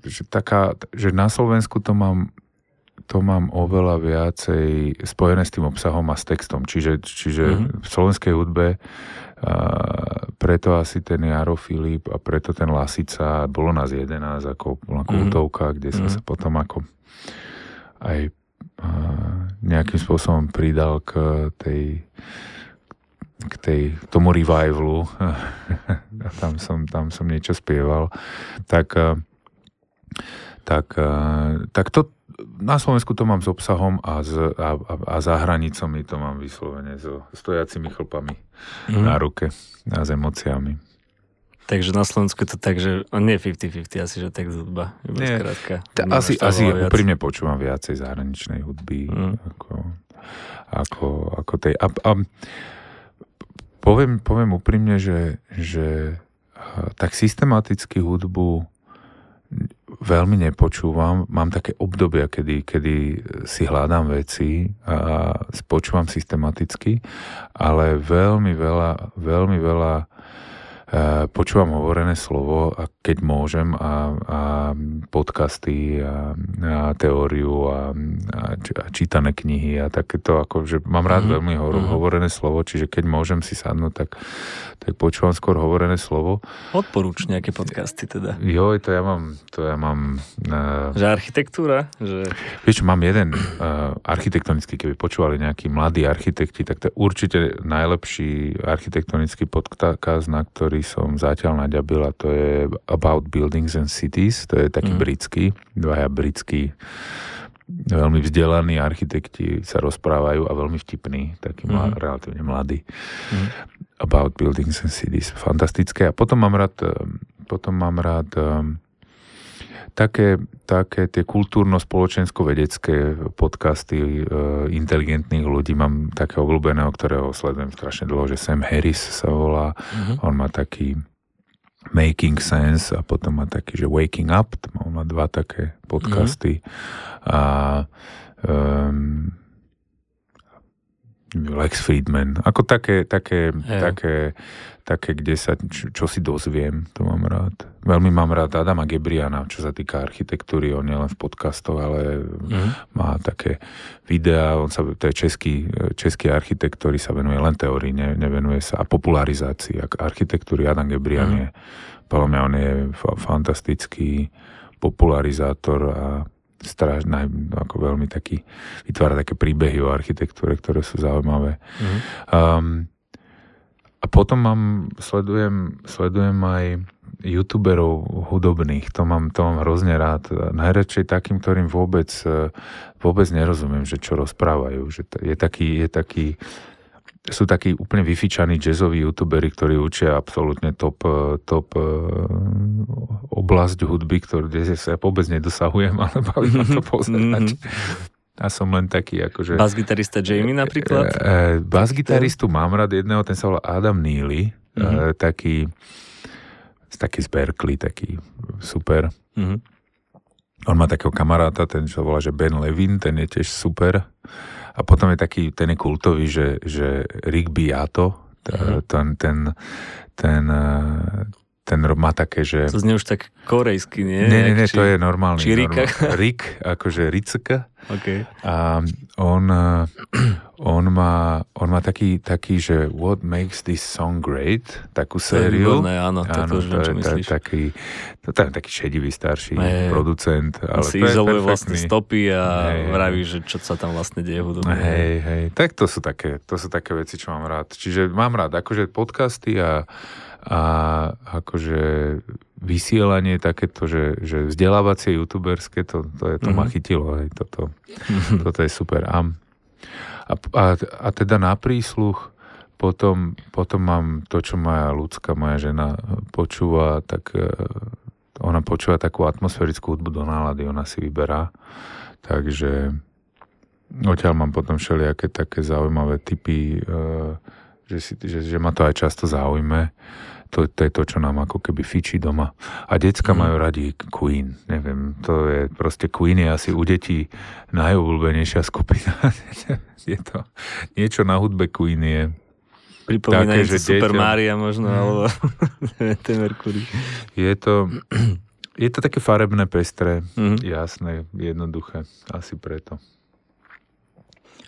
Speaker 2: že, taká, že na Slovensku to mám to mám oveľa viacej spojené s tým obsahom a s textom. Čiže, čiže mm-hmm. v slovenskej hudbe a preto asi ten Jaro Filip a preto ten Lasica, bolo nás 11 ako bola kultovka, mm-hmm. kde som mm-hmm. sa potom ako aj a, nejakým spôsobom pridal k tej k tej, tomu revivalu a tam som, tam som niečo spieval tak tak, tak to, na Slovensku to mám s obsahom a, z, a, a, a za hranicami to mám vyslovene so stojacimi chlpami mm. na ruke a s emóciami.
Speaker 1: Takže na Slovensku to tak, že on nie 50-50, asi, že tak hudba.
Speaker 2: Nie, ta, asi, asi úprimne počúvam viacej zahraničnej hudby mm. ako, ako, ako tej. A, a poviem, poviem úprimne, že, že tak systematicky hudbu veľmi nepočúvam. Mám také obdobia, kedy, kedy si hľadám veci a počúvam systematicky, ale veľmi veľa, veľmi veľa Eh, počúvam hovorené slovo a keď môžem a, a podcasty a, a teóriu a, a, a čítané knihy a takéto, ako, že mám rád mm-hmm. veľmi ho, mm-hmm. hovorené slovo, čiže keď môžem si sadnúť, tak, tak počúvam skôr hovorené slovo.
Speaker 1: Odporúč nejaké podcasty teda.
Speaker 2: Jo, to ja mám, to ja mám...
Speaker 1: Uh, že architektúra? Že...
Speaker 2: Vieš, mám jeden uh, architektonický, keby počúvali nejakí mladí architekti, tak to je určite najlepší architektonický podcast, na ktorý som zatiaľ naďabil a to je About Buildings and Cities, to je taký mm. britský, dvaja britskí veľmi vzdelaní architekti sa rozprávajú a veľmi vtipní, takí mm. mlad, relatívne mladí. Mm. About Buildings and Cities. Fantastické. A potom mám rád, eh, potom mám rád um, také, také tie kultúrno-spoločensko-vedecké podcasty e, inteligentných ľudí. Mám takého obľúbeného, ktorého sledujem strašne dlho, že Sam Harris sa volá. Mm-hmm. On má taký Making Sense a potom má taký, že Waking Up. On má dva také podcasty. Mm-hmm. A um, Lex Friedman. Ako také, také, také, také, kde sa, čo, čo si dozviem, to mám rád. Veľmi mám rád Adama Gebriana, čo sa týka architektúry, on nie len v podcastoch, ale mm. má také videá, on sa, to je český, český architekt, ktorý sa venuje len teórii, ne, nevenuje sa a popularizácii architektúry. Adam Gebrian mm. je, podľa mňa on je fantastický popularizátor a straž, naj, ako veľmi taký, vytvára také príbehy o architektúre, ktoré sú zaujímavé. Mm. Um, a potom mám, sledujem, sledujem aj youtuberov hudobných, to mám, to mám hrozne rád. Najradšej takým, ktorým vôbec, vôbec nerozumiem, že čo rozprávajú. Že je taký, je taký sú takí úplne vyfičaní jazzoví youtuberi, ktorí učia absolútne top, top eh, oblasť hudby, ktorú sa vôbec nedosahujem, ale baví ma to pozerať. A som len taký akože...
Speaker 1: Bas-gitarista Jamie napríklad? E,
Speaker 2: e, bas-gitaristu mám rád jedného, ten sa volá Adam Neely, mm-hmm. e, taký taký z Berkeley, taký super. Mm-hmm. On má takého kamaráta, ten čo volá, že Ben Levin, ten je tiež super. A potom je taký, ten je kultový, že, že Rick Beato, mhm. ten, ten, ten, ten má také, že...
Speaker 1: To znie už tak korejsky, nie?
Speaker 2: Nie, nie, nie, to je normálny.
Speaker 1: Či Rika?
Speaker 2: Rick, akože Ricka.
Speaker 1: Okay.
Speaker 2: A on, on, má, on má taký, taký, že What makes this song great? Takú sériu.
Speaker 1: To je áno, áno, to, to, je, to,
Speaker 2: taký, to je taký šedivý starší hey, producent.
Speaker 1: Ale si izoluje vlastne stopy a hey, vraví, že čo sa tam vlastne deje hudobne.
Speaker 2: Hej, hej. Tak to sú, také, to sú také veci, čo mám rád. Čiže mám rád akože podcasty a, a akože vysielanie takéto, že, že vzdelávacie youtuberské, to, to, je, to mm-hmm. ma mhm. chytilo, hej, toto, mm-hmm. toto je super. A, a, a, a teda na prísluch potom, potom mám to, čo moja ľudská, moja žena počúva, tak e, ona počúva takú atmosférickú hudbu do nálady, ona si vyberá. Takže odtiaľ mám potom všelijaké také zaujímavé typy, e, že, si, že, že ma to aj často zaujme to, to je to, čo nám ako keby fičí doma. A decka mm. majú radi Queen. Neviem, to je proste Queen je asi u detí najobľúbenejšia skupina. je to niečo na hudbe Queen je
Speaker 1: Pripomína také, že Super deťa... Maria možno, mm. alebo ten Mercury.
Speaker 2: Je to, je to také farebné, pestré, mm-hmm. jasné, jednoduché. Asi preto.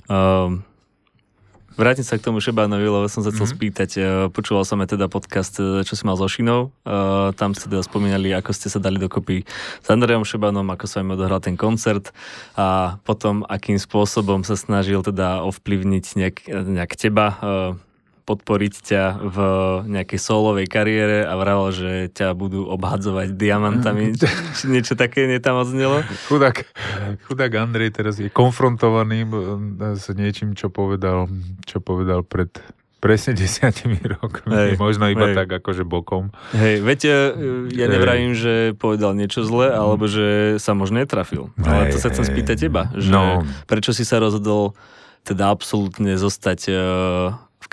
Speaker 1: Um, Vrátim sa k tomu Šebánovi, lebo som sa chcel mm-hmm. spýtať. E, počúval som aj teda podcast, e, čo si mal so Šinou. Uh, tam ste teda spomínali, ako ste sa dali dokopy s Andrejom Šebánom, ako sa im odohral ten koncert a potom, akým spôsobom sa snažil teda ovplyvniť nejak, nejak teba. Uh, podporiť ťa v nejakej solovej kariére a vravel, že ťa budú obhadzovať diamantami. Či niečo také tam odznelo?
Speaker 2: Chudák, chudák Andrej teraz je konfrontovaný s niečím, čo povedal, čo povedal pred presne desiatimi rokmi. Hej, Možno iba hej. tak akože bokom.
Speaker 1: Hej, veď e, ja nevravím, že povedal niečo zlé, alebo že sa možno netrafil. Hej, Ale to sa chcem spýtať teba, že no. prečo si sa rozhodol teda absolútne zostať uh,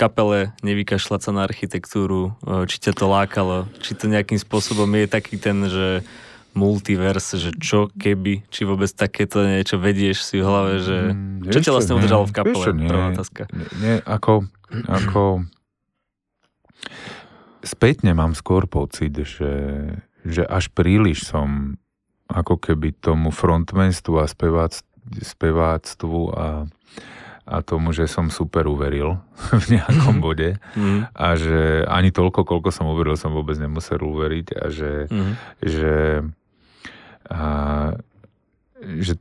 Speaker 1: kapele, nevykašľať sa na architektúru, e, či ťa to lákalo, či to nejakým spôsobom je taký ten, že multiverse, že čo keby, či vôbec takéto niečo vedieš si v hlave, že mm, čo ťa vlastne udržalo v kapele? Vieš, nie, prvá otázka.
Speaker 2: Nie, nie, ako, ako spätne mám skôr pocit, že, že až príliš som ako keby tomu frontmanstvu a speváctvu a a tomu, že som super uveril v nejakom mhm. bode mm. a že ani toľko, koľko som uveril, som vôbec nemusel uveriť a že, mm. že, a, že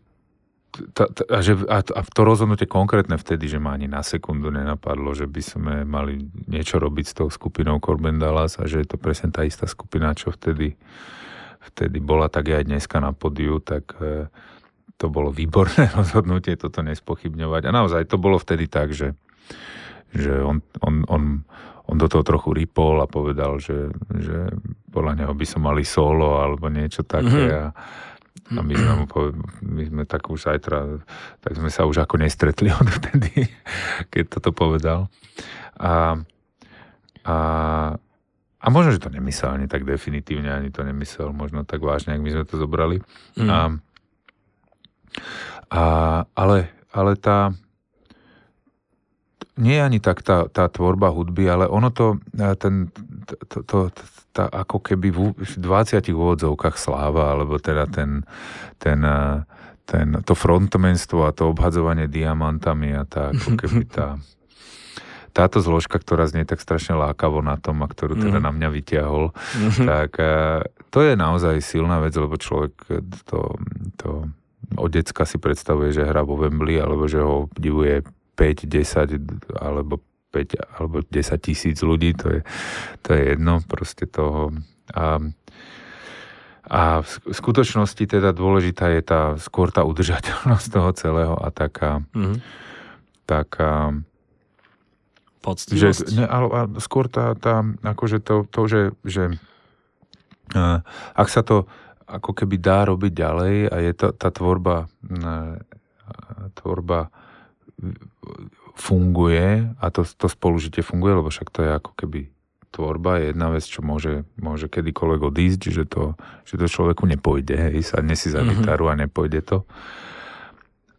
Speaker 2: ta, ta, a, že, a, a to rozhodnutie konkrétne vtedy, že ma ani na sekundu nenapadlo, že by sme mali niečo robiť s tou skupinou Corbin Dallas a že je to presne tá istá skupina, čo vtedy, vtedy bola, tak aj dneska na podiu, tak e, to bolo výborné rozhodnutie toto nespochybňovať. A naozaj to bolo vtedy tak, že, že on, on, on, on do toho trochu ripol a povedal, že, že podľa neho by som mali solo alebo niečo také. Mm-hmm. A, a my sme, mu povedali, my sme tak už zajtra, tak sme sa už ako nestretli odtedy, keď toto povedal. A, a, a možno, že to nemyslel ani tak definitívne, ani to nemyslel možno tak vážne, ak my sme to zobrali. Mm. A, a, ale, ale tá, nie je ani tak tá, tá tvorba hudby, ale ono to, ten, to, to, tá, ako keby v 20 úvodzovkách sláva, alebo teda ten, ten, ten, to frontmenstvo a to obhadzovanie diamantami a tá, ako keby tá, táto zložka, ktorá znie tak strašne lákavo na tom a ktorú teda mm. na mňa vyťahol, mm-hmm. tak to je naozaj silná vec, lebo človek to, to od decka si predstavuje, že hrá vo Wembley, alebo že ho divuje 5, 10 alebo 5 alebo 10 tisíc ľudí, to je, to je jedno proste toho. A, a v skutočnosti teda dôležitá je tá, skôr tá udržateľnosť toho celého a taká, mm-hmm. taká
Speaker 1: Poctivosť.
Speaker 2: Že, ne, ale, ale skôr tá, tá akože to, to že, že uh, ak sa to ako keby dá robiť ďalej a je tá, tá tvorba, tvorba funguje a to, to spolužitie funguje, lebo však to je ako keby tvorba je jedna vec, čo môže, môže kedykoľvek odísť, že to, že to človeku nepojde, hej, sadne si za mm-hmm. gitaru a nepojde to.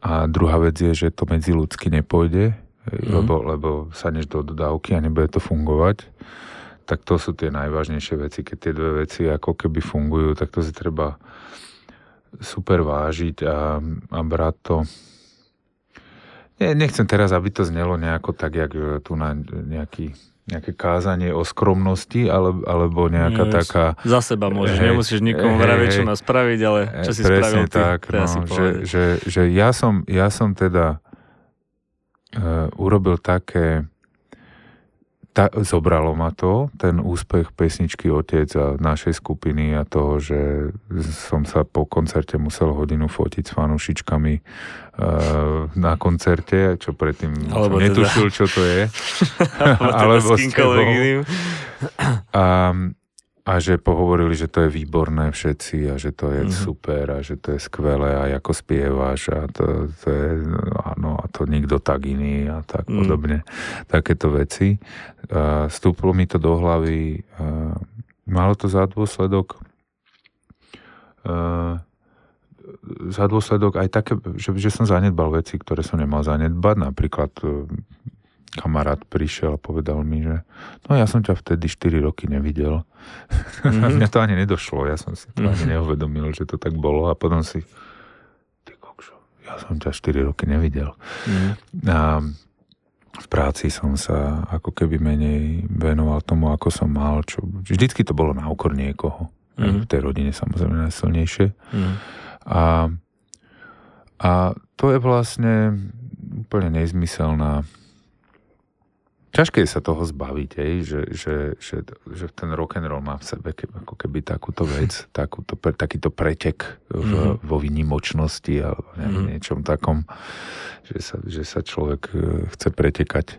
Speaker 2: A druhá vec je, že to medzi ľudsky nepôjde, mm-hmm. lebo, lebo sadneš do dodávky a nebude to fungovať tak to sú tie najvážnejšie veci. Keď tie dve veci ako keby fungujú, tak to si treba super vážiť a, a brať to. Nie, nechcem teraz, aby to znelo nejako tak, jak tu na nejaký nejaké kázanie o skromnosti, ale, alebo nejaká Nie, taká...
Speaker 1: Za seba môžeš, hej, nemusíš nikomu vraviť, čo má spraviť, ale čo si spravil ty, tak, no,
Speaker 2: že, že, že ja, som, ja som teda uh, urobil také ta, zobralo ma to, ten úspech pesničky Otec a našej skupiny a toho, že som sa po koncerte musel hodinu fotiť s fanúšičkami uh, na koncerte, čo predtým Alebo som teda... netušil, čo to je.
Speaker 1: Alebo, teda Alebo s
Speaker 2: A, a že pohovorili, že to je výborné všetci a že to je mm-hmm. super a že to je skvelé a ako spievaš a to, to je, áno, a to nikto tak iný a tak mm. podobne. Takéto veci. A stúplo mi to do hlavy. A malo to za dôsledok a, za dôsledok aj také, že, že som zanedbal veci, ktoré som nemal zanedbať, napríklad kamarát prišiel a povedal mi, že no ja som ťa vtedy 4 roky nevidel. Mm-hmm. Mňa to ani nedošlo, ja som si to mm-hmm. ani neuvedomil, že to tak bolo a potom si ty kokšo, ja som ťa 4 roky nevidel. Mm-hmm. A v práci som sa ako keby menej venoval tomu, ako som mal. Čo, vždycky to bolo na úkor niekoho. Mm-hmm. V tej rodine samozrejme najsilnejšie. Mm-hmm. A, a to je vlastne úplne nezmyselná ťažké sa toho zbaviť, ej, že, že, že, že ten rock and roll má v sebe ke, ako keby takúto vec, takúto, takýto pretek v, mm-hmm. vo výnimočnosti a neviem, mm-hmm. niečom takom, že sa, že sa človek e, chce pretekať.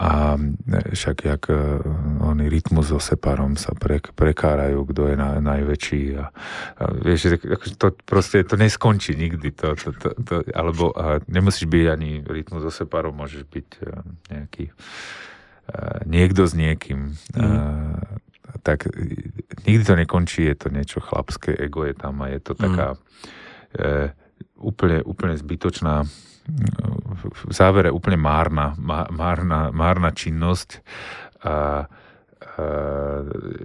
Speaker 2: A e, však jak e, oni rytmus so separom sa pre, prekárajú, kto je na, najväčší. A, a vieš, to proste to neskončí nikdy. To, to, to, to, alebo a nemusíš byť ani rytmus so separom, môžeš byť nejaký niekto s niekým. Mm. Tak nikdy to nekončí, je to niečo chlapské, ego je tam a je to taká mm. e, úplne, úplne zbytočná v závere úplne márna, márna, márna činnosť a, a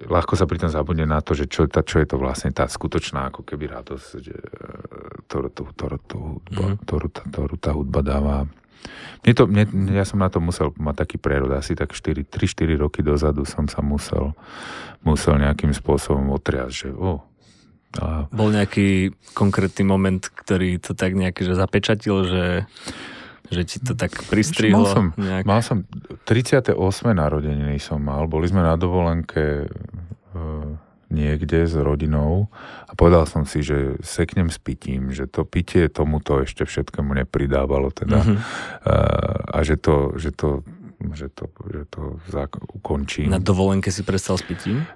Speaker 2: ľahko sa pritom zabudne na to, že čo, tá, čo je to vlastne tá skutočná ako keby radosť, že, ktorú, ktorú, ktorú, ktorú, ktorú, ktorú tá hudba dáva. Mne to, mne, ja som na to musel mať taký prerod, asi tak 3-4 roky dozadu som sa musel, musel nejakým spôsobom otriať, že oh,
Speaker 1: a... Bol nejaký konkrétny moment, ktorý to tak nejaký, že zapečatil, že, že ti to tak pristrihlo?
Speaker 2: Mal som, nejak... mal som 38. narodeniny som mal, boli sme na dovolenke e, niekde s rodinou a povedal som si, že seknem s pitím, že to pitie tomuto ešte všetkému nepridávalo teda mm-hmm. a, a že to, že to že to, že to ukončím.
Speaker 1: Na dovolenke si prestal s pitím?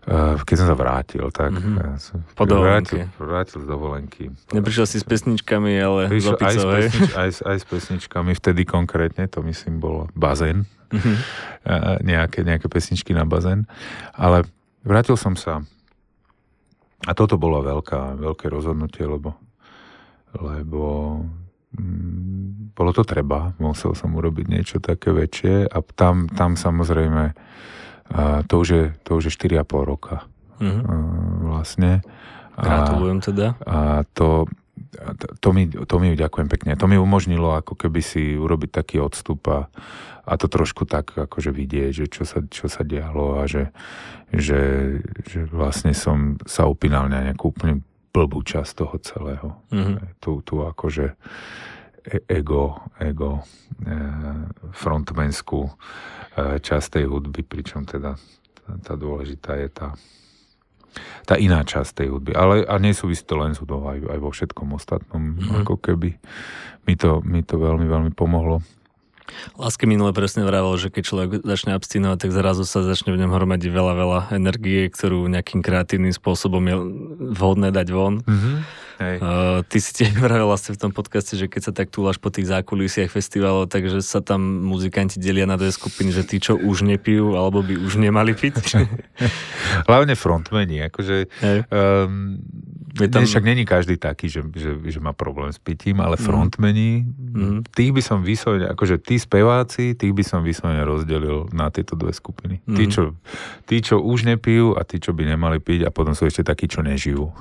Speaker 2: Keď som sa vrátil, tak. Mm-hmm. Ja
Speaker 1: po dovolenke.
Speaker 2: Vrátil, vrátil z dovolenky.
Speaker 1: Neprišiel si s pesničkami, ale Prišiel
Speaker 2: aj, s pesnič, aj, aj s pesničkami, vtedy konkrétne, to myslím bol bazén. Mm-hmm. Nejaké, nejaké pesničky na bazén. Ale vrátil som sa a toto bolo veľká, veľké rozhodnutie, lebo, lebo Mm, bolo to treba, musel som urobiť niečo také väčšie a tam, tam samozrejme a to, už je, to už je 4,5 roka mm-hmm. vlastne.
Speaker 1: Gratulujem teda.
Speaker 2: A to, to, mi, to mi ďakujem pekne. To mi umožnilo ako keby si urobiť taký odstup a, a to trošku tak akože vidieť, že čo sa, čo sa dialo a že, že, že vlastne som sa upínal na nejakú úplne blbú časť toho celého. Mm-hmm. Tu, tu akože e, ego, ego e, frontmenskú e, časť tej hudby, pričom teda tá, tá dôležitá je tá tá iná časť tej hudby. Ale a nesúvisí to len s hudbou, aj, aj vo všetkom ostatnom. Mm-hmm. Ako keby mi to, mi to veľmi, veľmi pomohlo.
Speaker 1: Láske minule presne vravel, že keď človek začne abstinovať, tak zrazu sa začne v ňom hromadiť veľa, veľa energie, ktorú nejakým kreatívnym spôsobom je vhodné dať von. Mm-hmm. Hej. Uh, ty si tiež vravel vlastne v tom podcaste, že keď sa tak túlaš po tých zákulisiach festivalov, takže sa tam muzikanti delia na dve skupiny, že tí, čo už nepijú, alebo by už nemali piť.
Speaker 2: Hlavne frontmeni, akože um, je tam... Však není každý taký, že, že, že má problém s pitím, ale mhm. frontmeni, mm. tých by som vyslovene, akože tí speváci, tých by som vyslovene rozdelil na tieto dve skupiny. Mm. Tí, čo, tí, čo už nepijú a tí, čo by nemali piť a potom sú ešte takí, čo nežijú.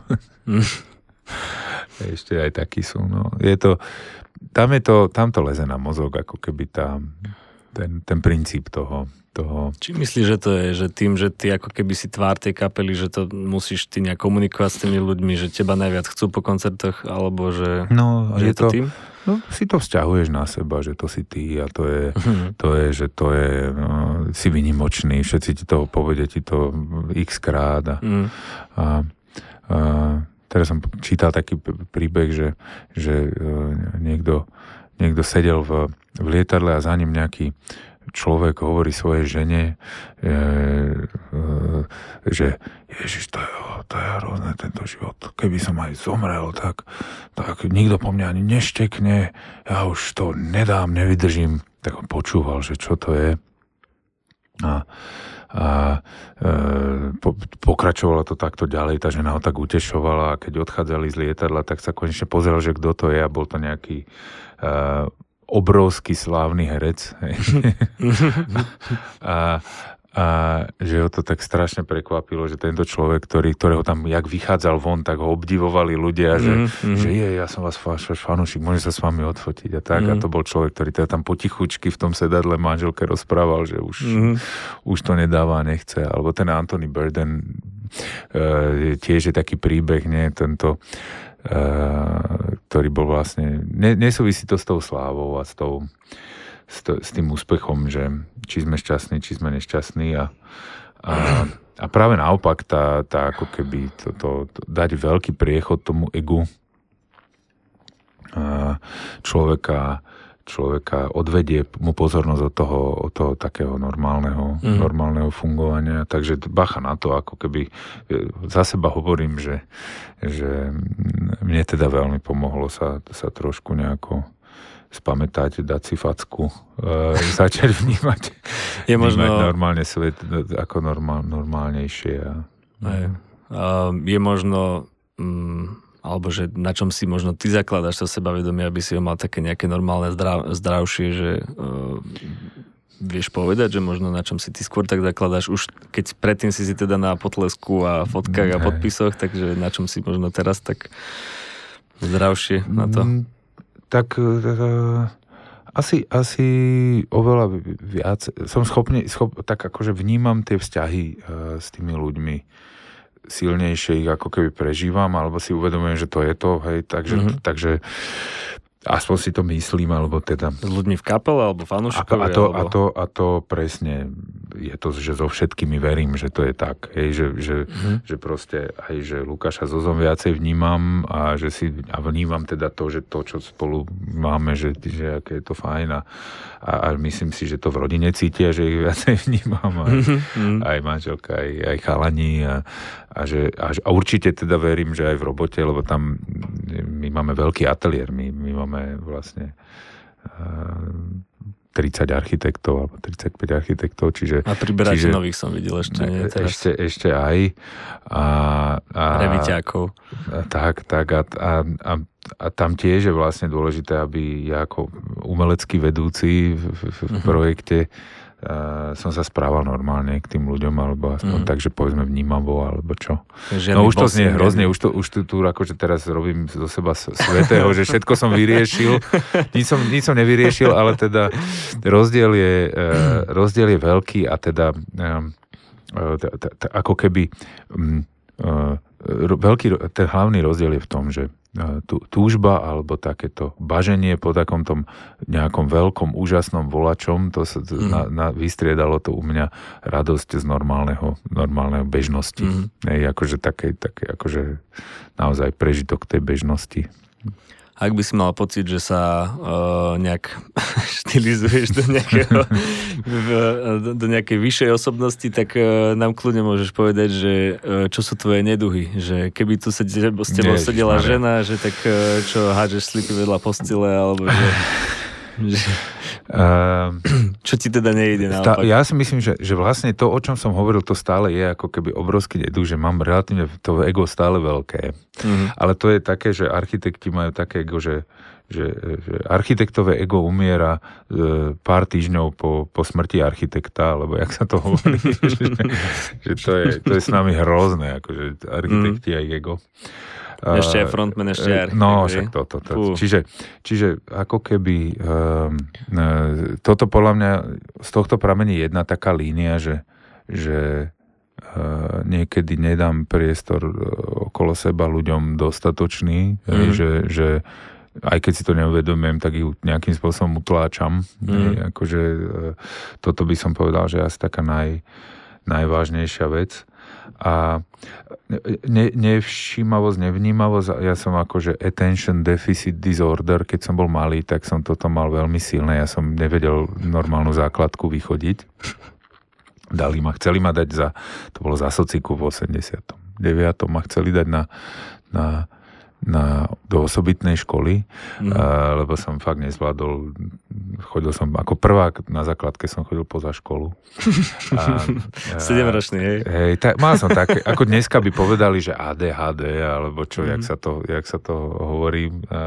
Speaker 2: Mm. ešte aj takí sú. No. Je to, tam, je to, tam to leze na mozog, ako keby tá, ten, ten princíp toho, toho.
Speaker 1: Či myslíš, že to je, že tým, že ty ako keby si tvár tej kapely, že to musíš ty nejak komunikovať s tými ľuďmi, že teba najviac chcú po koncertoch, alebo že,
Speaker 2: no,
Speaker 1: že je, to, to tým?
Speaker 2: No, si to vzťahuješ na seba, že to si ty a to je, mm. to je že to je, no, si vynimočný, všetci ti to povedia ti to x krát a, mm. a, a teraz som čítal taký príbeh, že, že e, niekto, niekto sedel v, v lietadle a za ním nejaký človek hovorí svojej žene, e, e, že Ježiš, to je, to je hrozné tento život. Keby som aj zomrel, tak, tak nikto po mňa ani neštekne, ja už to nedám, nevydržím. Tak on počúval, že čo to je. A, a e, po, pokračovalo to takto ďalej, tá žena ho tak utešovala a keď odchádzali z lietadla, tak sa konečne pozeral, že kto to je a bol to nejaký e, obrovský slávny herec. a, a že ho to tak strašne prekvapilo, že tento človek, ktorý, ktorého tam jak vychádzal von, tak ho obdivovali ľudia, že, mm-hmm. že je, ja som vás váš fanúšik, môžem sa s vami odfotiť a tak. Mm-hmm. A mhm. to bol človek, ktorý teda tam potichučky v tom sedadle manželke rozprával, že už, mm-hmm. už to nedáva a nechce. Alebo ten Anthony Burden e, tiež je taký príbeh, nie, tento e, ktorý bol vlastne, ne, nesúvisí to s tou slávou a s tou s, to, s tým úspechom, že či sme šťastní, či sme nešťastní a, a, a práve naopak tá, tá ako keby to, to, to, dať veľký priechod tomu egu a človeka človeka odvedie mu pozornosť od toho, od toho takého normálneho, mm. normálneho fungovania. Takže bacha na to, ako keby e, za seba hovorím, že, že mne teda veľmi pomohlo sa, sa trošku nejako spamätať, dať si facku, e, začať vnímať, je možno, vnímať normálne svet ako normál, normálnejšie. A,
Speaker 1: je, a je možno, mm, alebo že na čom si možno ty zakladaš to sebavedomie, aby si ho mal také nejaké normálne zdrav, zdravšie, že e, vieš povedať, že možno na čom si ty skôr tak zakladáš, už keď predtým si si teda na potlesku a fotkách a podpisoch, takže na čom si možno teraz tak zdravšie na to? Mm,
Speaker 2: tak uh, asi, asi oveľa viac, som schopný, schop, tak akože vnímam tie vzťahy uh, s tými ľuďmi silnejšie ich ako keby prežívam, alebo si uvedomujem, že to je to, hej, takže, mm-hmm. takže Aspoň si to myslím, alebo teda...
Speaker 1: S ľuďmi v kapele, alebo fanúšikovi?
Speaker 2: A, a, to,
Speaker 1: alebo...
Speaker 2: a, to, a to presne je to, že so všetkými verím, že to je tak. Hej, že, že, mm. že proste aj, že Lukáša Zozom viacej vnímam a že si a vnímam teda to, že to, čo spolu máme, že, že aké je to fajn a, a, a myslím si, že to v rodine cítia, že ich viacej vnímam aj, mm. aj manželka, aj, aj chalani a, a, že, a, a určite teda verím, že aj v robote, lebo tam my máme veľký ateliér, my, my máme vlastne 30 architektov alebo 35 architektov, čiže...
Speaker 1: A priberáte čiže, nových som videl ešte, nie?
Speaker 2: Teraz. Ešte, ešte aj. A,
Speaker 1: a, Reviťákov.
Speaker 2: A, tak, tak a, a, a, a tam tiež je vlastne dôležité, aby ja ako umelecký vedúci v, v, v uh-huh. projekte uh, som sa správal normálne k tým ľuďom, alebo aspoň mm. tak, že povedzme vnímavo, alebo čo. Žiadny no už to znie hrozne, už, to, už tu, tu akože teraz robím zo seba svetého, že všetko som vyriešil, nič som, nič som nevyriešil, ale teda rozdiel je, uh, rozdiel je veľký a teda uh, ako keby um, uh, veľký, ten hlavný rozdiel je v tom, že túžba alebo takéto baženie po takom tom nejakom veľkom, úžasnom volačom, to sa mm. na, na, vystriedalo to u mňa radosť z normálneho, normálneho bežnosti. Mm. Ej, akože také, také, akože naozaj prežitok tej bežnosti
Speaker 1: ak by si mal pocit, že sa uh, nejak štilizuješ do, nejakého, v, do, do nejakej vyššej osobnosti, tak uh, nám kľudne môžeš povedať, že uh, čo sú tvoje neduhy. Že keby tu sedel, s tebou sedela žena, že tak uh, čo hádžeš slipy vedľa postele, alebo že... Uh, Čo ti teda nejde naopak?
Speaker 2: Ja si myslím, že, že vlastne to, o čom som hovoril, to stále je ako keby obrovský nedu, že mám relatívne to ego stále veľké. Uh-huh. Ale to je také, že architekti majú také ego, že, že, že architektové ego umiera e, pár týždňov po, po smrti architekta, alebo jak sa to hovorí, že, že to, je, to je s nami hrozné, akože architekti uh-huh. aj ego.
Speaker 1: Ešte aj frontman, ešte aj
Speaker 2: architekt. No, však to, to, to. Čiže, čiže ako keby um, toto podľa mňa z tohto pramení jedna taká línia, že, že uh, niekedy nedám priestor uh, okolo seba ľuďom dostatočný, mm. že, že aj keď si to neuvedomujem, tak ich nejakým spôsobom utláčam. Mm. Akože, uh, toto by som povedal, že asi taká naj, najvážnejšia vec. A ne, nevšímavosť, nevnímavosť, ja som akože attention deficit disorder, keď som bol malý, tak som toto mal veľmi silné, ja som nevedel normálnu základku vychodiť. Dali ma, chceli ma dať za, to bolo za sociku v 89. ma chceli dať na, na na, do osobitnej školy, mm. a, lebo som fakt nezvládol, chodil som ako prvák na základke som chodil poza školu.
Speaker 1: Sedemročný, hej?
Speaker 2: Hej, tak, mal som také, ako dneska by povedali, že ADHD, alebo čo, mm. jak, sa to, jak sa to hovorí, a, a,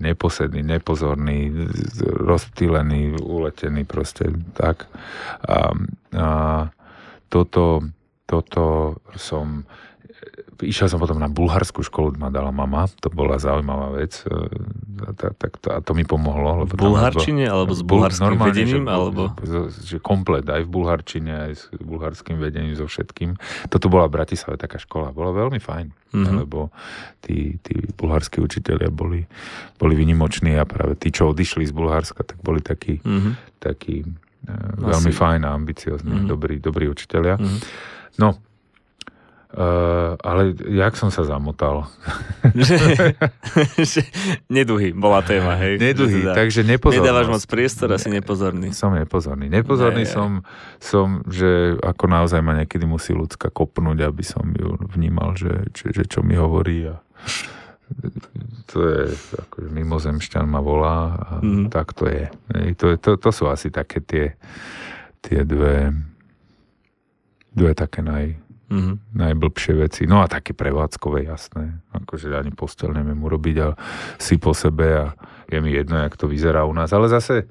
Speaker 2: neposedný, nepozorný, rozptýlený, uletený, proste tak. A, a toto, toto som Išiel som potom na bulharskú školu, ma dala mama, to bola zaujímavá vec. A, tak, to, a to mi pomohlo.
Speaker 1: Lebo v bulharčine alebo s bulharským normálne, vedením? Že, alebo...
Speaker 2: že komplet, aj v bulharčine, aj s bulharským vedením, so všetkým. Toto bola v Bratislave taká škola. Bola veľmi fajn, mm-hmm. lebo tí, tí bulharskí učiteľia boli, boli vynimoční a práve tí, čo odišli z Bulharska, tak boli takí, mm-hmm. takí uh, veľmi fajn a ambiciozní, mm-hmm. dobrí, dobrí učiteľia. Mm-hmm. No, Uh, ale jak som sa zamotal?
Speaker 1: Neduhy bola téma, hej.
Speaker 2: Neduhy, teda takže nepozornosť.
Speaker 1: Nedávaš moc priestor, asi nepozorný.
Speaker 2: Som nepozorný. Nepozorný ne, som, som, že ako naozaj ma niekedy musí ľudská kopnúť, aby som ju vnímal, že, že, že čo mi hovorí a to je, akože mimozemšťan ma volá a mm. tak to je. To, to, to sú asi také tie, tie dve, dve také naj, Mm-hmm. Najblbšie veci. No a také prevádzkové, jasné. Akože ani postel neviem urobiť a si po sebe a je mi jedno, jak to vyzerá u nás. Ale zase,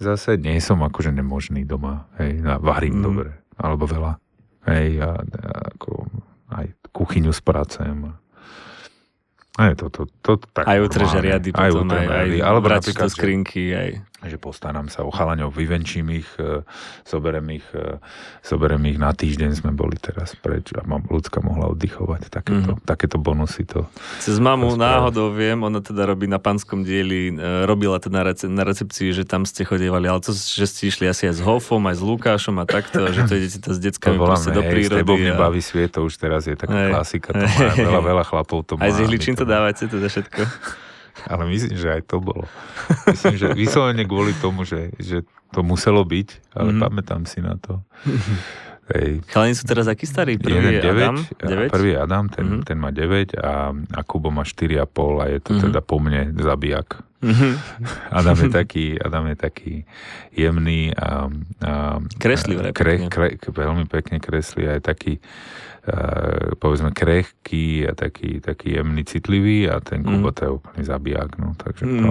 Speaker 2: zase nie som akože nemožný doma. Hej, a varím mm. dobre. Alebo veľa. Hej, a, a ako aj kuchyňu spracujem. Aj to, to, to, tak
Speaker 1: aj utreže riady potom, aj, aj, aj, alebo napríklad, skrinky, aj
Speaker 2: že postaram sa o chalaňov, vyvenčím ich, e, zoberem ich, e, zoberem ich na týždeň sme boli teraz preč a mám, ľudská mohla oddychovať. Takéto, mm-hmm. takéto bonusy to.
Speaker 1: Cez mamu to náhodou viem, ona teda robí na panskom dieli, e, robila teda na, rece, na recepcii, že tam ste chodievali, ale to, že ste išli asi aj s Hofom, aj s Lukášom a takto, že to idete s deckami proste do prírody.
Speaker 2: S tebou mi baví sviet, to už teraz je taká hej. klasika, to má veľa, veľa chlapov to má.
Speaker 1: Aj z ihličín to dávate, teda všetko.
Speaker 2: Ale myslím, že aj to bolo. Myslím, že vyslovene kvôli tomu, že, že to muselo byť, ale mm. pamätám si na to.
Speaker 1: Hej. Chalani sú teraz aký starý? Prvý je 9, Adam?
Speaker 2: 9? Prvý Adam, ten, mm-hmm. ten má 9 a, a Kubo má 4,5 a je to mm-hmm. teda po mne zabijak. Mm-hmm. Adam, je taký, Adam je taký jemný a, a
Speaker 1: kreslí
Speaker 2: kre, kre, veľmi pekne kreslí a je taký povedzme krehký a taký, taký jemný, citlivý a ten mm. Kubo to je úplný zabijak, no, takže mm. to,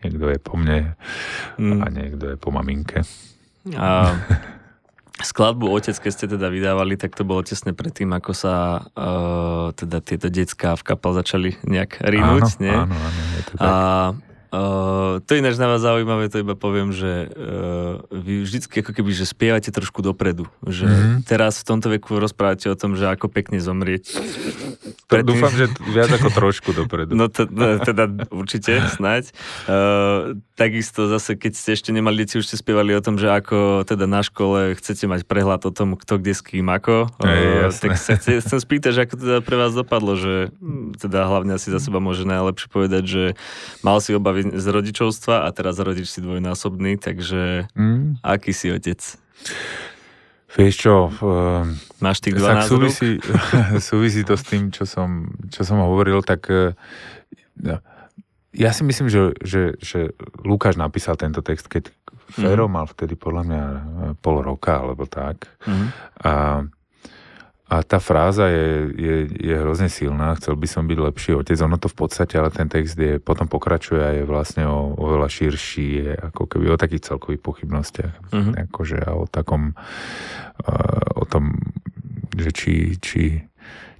Speaker 2: niekto je po mne mm. a niekto je po maminke.
Speaker 1: A skladbu Otec, keď ste teda vydávali, tak to bolo tesne predtým, ako sa uh, teda tieto detská v kapel začali nejak rinúť, áno, nie?
Speaker 2: Áno, áno, je to tak.
Speaker 1: A Uh, to ináč na vás zaujímavé, to iba poviem, že uh, vy vždycky ako keby, že spievate trošku dopredu. Že mm-hmm. teraz v tomto veku rozprávate o tom, že ako pekne zomrieť.
Speaker 2: Predtým... Dúfam, že viac ako trošku dopredu.
Speaker 1: No, to, no teda určite, snáď. Uh, takisto zase, keď ste ešte nemali deti, už ste spievali o tom, že ako teda na škole chcete mať prehľad o tom, kto kde s kým ako.
Speaker 2: Uh,
Speaker 1: tak sa chcem, chcem spýtať, že ako teda pre vás dopadlo, že hm, teda hlavne asi za seba môže najlepšie povedať, že mal si obavy z rodičovstva a teraz rodič si dvojnásobný, takže mm. aký si otec?
Speaker 2: Vieš čo, uh,
Speaker 1: máš tých 12
Speaker 2: súvisí, súvisí to s tým, čo som, čo som hovoril, tak uh, ja si myslím, že, že, že Lukáš napísal tento text, keď Fero mm. mal vtedy podľa mňa pol roka, alebo tak. Mm. A a tá fráza je, je, je hrozne silná, chcel by som byť lepší otec. Ono to v podstate, ale ten text je, potom pokračuje a je vlastne o, oveľa širší, je ako keby o takých celkových pochybnostiach. Uh-huh. Akože a o takom, uh, o tom, že či, či,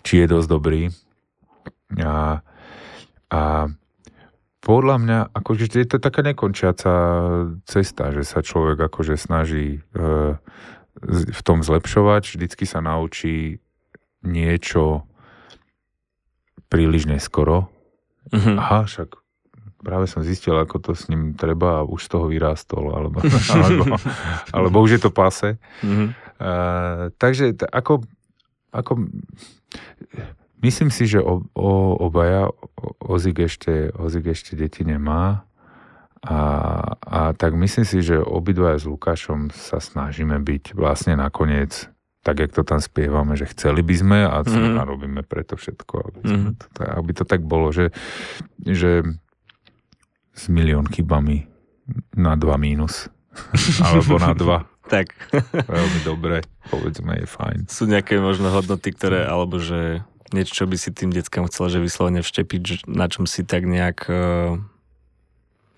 Speaker 2: či je dosť dobrý. A, a podľa mňa, akože je to taká nekončiaca cesta, že sa človek akože snaží uh, v tom zlepšovať, vždycky sa naučí niečo príliš neskoro. Mm-hmm. Aha, však práve som zistil, ako to s ním treba a už z toho vyrástol, alebo, alebo, alebo už je to pase. Mm-hmm. Uh, takže t- ako, ako myslím si, že o, o, obaja Ozik ešte, Ozik ešte deti nemá a, a tak myslím si, že obidvaja s Lukášom sa snažíme byť vlastne nakoniec tak, jak to tam spievame, že chceli by sme a mm. robíme preto všetko, aby, mm. to, aby to tak bolo, že, že s milión chybami na dva mínus. Alebo na dva.
Speaker 1: tak.
Speaker 2: Veľmi dobre, povedzme, je fajn.
Speaker 1: Sú nejaké možno hodnoty, ktoré, alebo že niečo, čo by si tým deckám chcel, že vyslovene vštepiť, na čom si tak nejak uh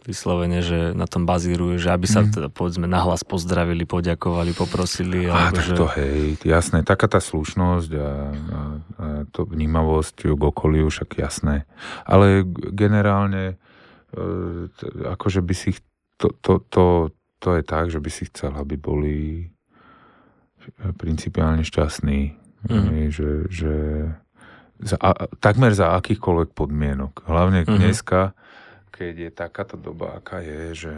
Speaker 1: vyslovene, že na tom bazíruje, že aby sa mm. teda povedzme nahlas pozdravili, poďakovali, poprosili.
Speaker 2: Á, tak že... to hej, jasné, taká tá slušnosť a, a, a to vnímavosť k okoliu, však jasné. Ale generálne e, akože by si to, to, to, to je tak, že by si chcel, aby boli principiálne šťastní. Mm. Že, že za, a, takmer za akýchkoľvek podmienok. Hlavne mm-hmm. dneska, keď je takáto doba, aká je, že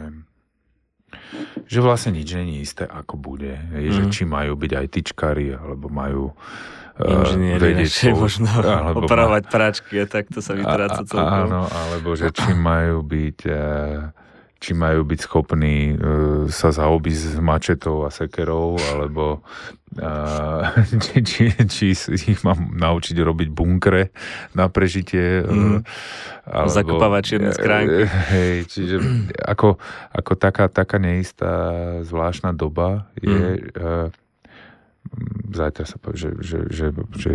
Speaker 2: že vlastne nič není isté, ako bude. Je, mm. že mhm. či majú byť aj tyčkári, alebo majú
Speaker 1: uh, inžinieri, vedieť, možno alebo opravovať ma... práčky a tak to sa vytráca celkom.
Speaker 2: Áno, alebo že či majú byť uh, či majú byť schopní uh, sa zaobísť s mačetou a sekerou, alebo uh, či, či, či ich mám naučiť robiť bunkre na prežitie. Mm.
Speaker 1: alebo, Zakopávať čierne skránky.
Speaker 2: Hej, čiže ako, ako taká, taká neistá zvláštna doba je... Mm. Uh, zajtra sa povie, že, že, že, že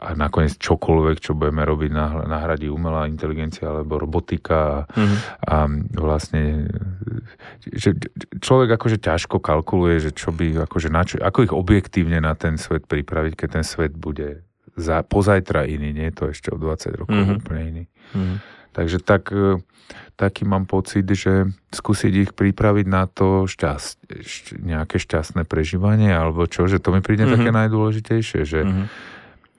Speaker 2: a nakoniec čokoľvek, čo budeme robiť, nahradí umelá inteligencia alebo robotika mm-hmm. a vlastne že človek akože ťažko kalkuluje, že čo by, akože na čo, ako ich objektívne na ten svet pripraviť, keď ten svet bude za, pozajtra iný, nie je to ešte o 20 rokov mm-hmm. úplne iný. Mm-hmm. Takže tak taký mám pocit, že skúsiť ich pripraviť na to šťast, nejaké šťastné prežívanie alebo čo, že to mi príde mm-hmm. také najdôležitejšie, že mm-hmm.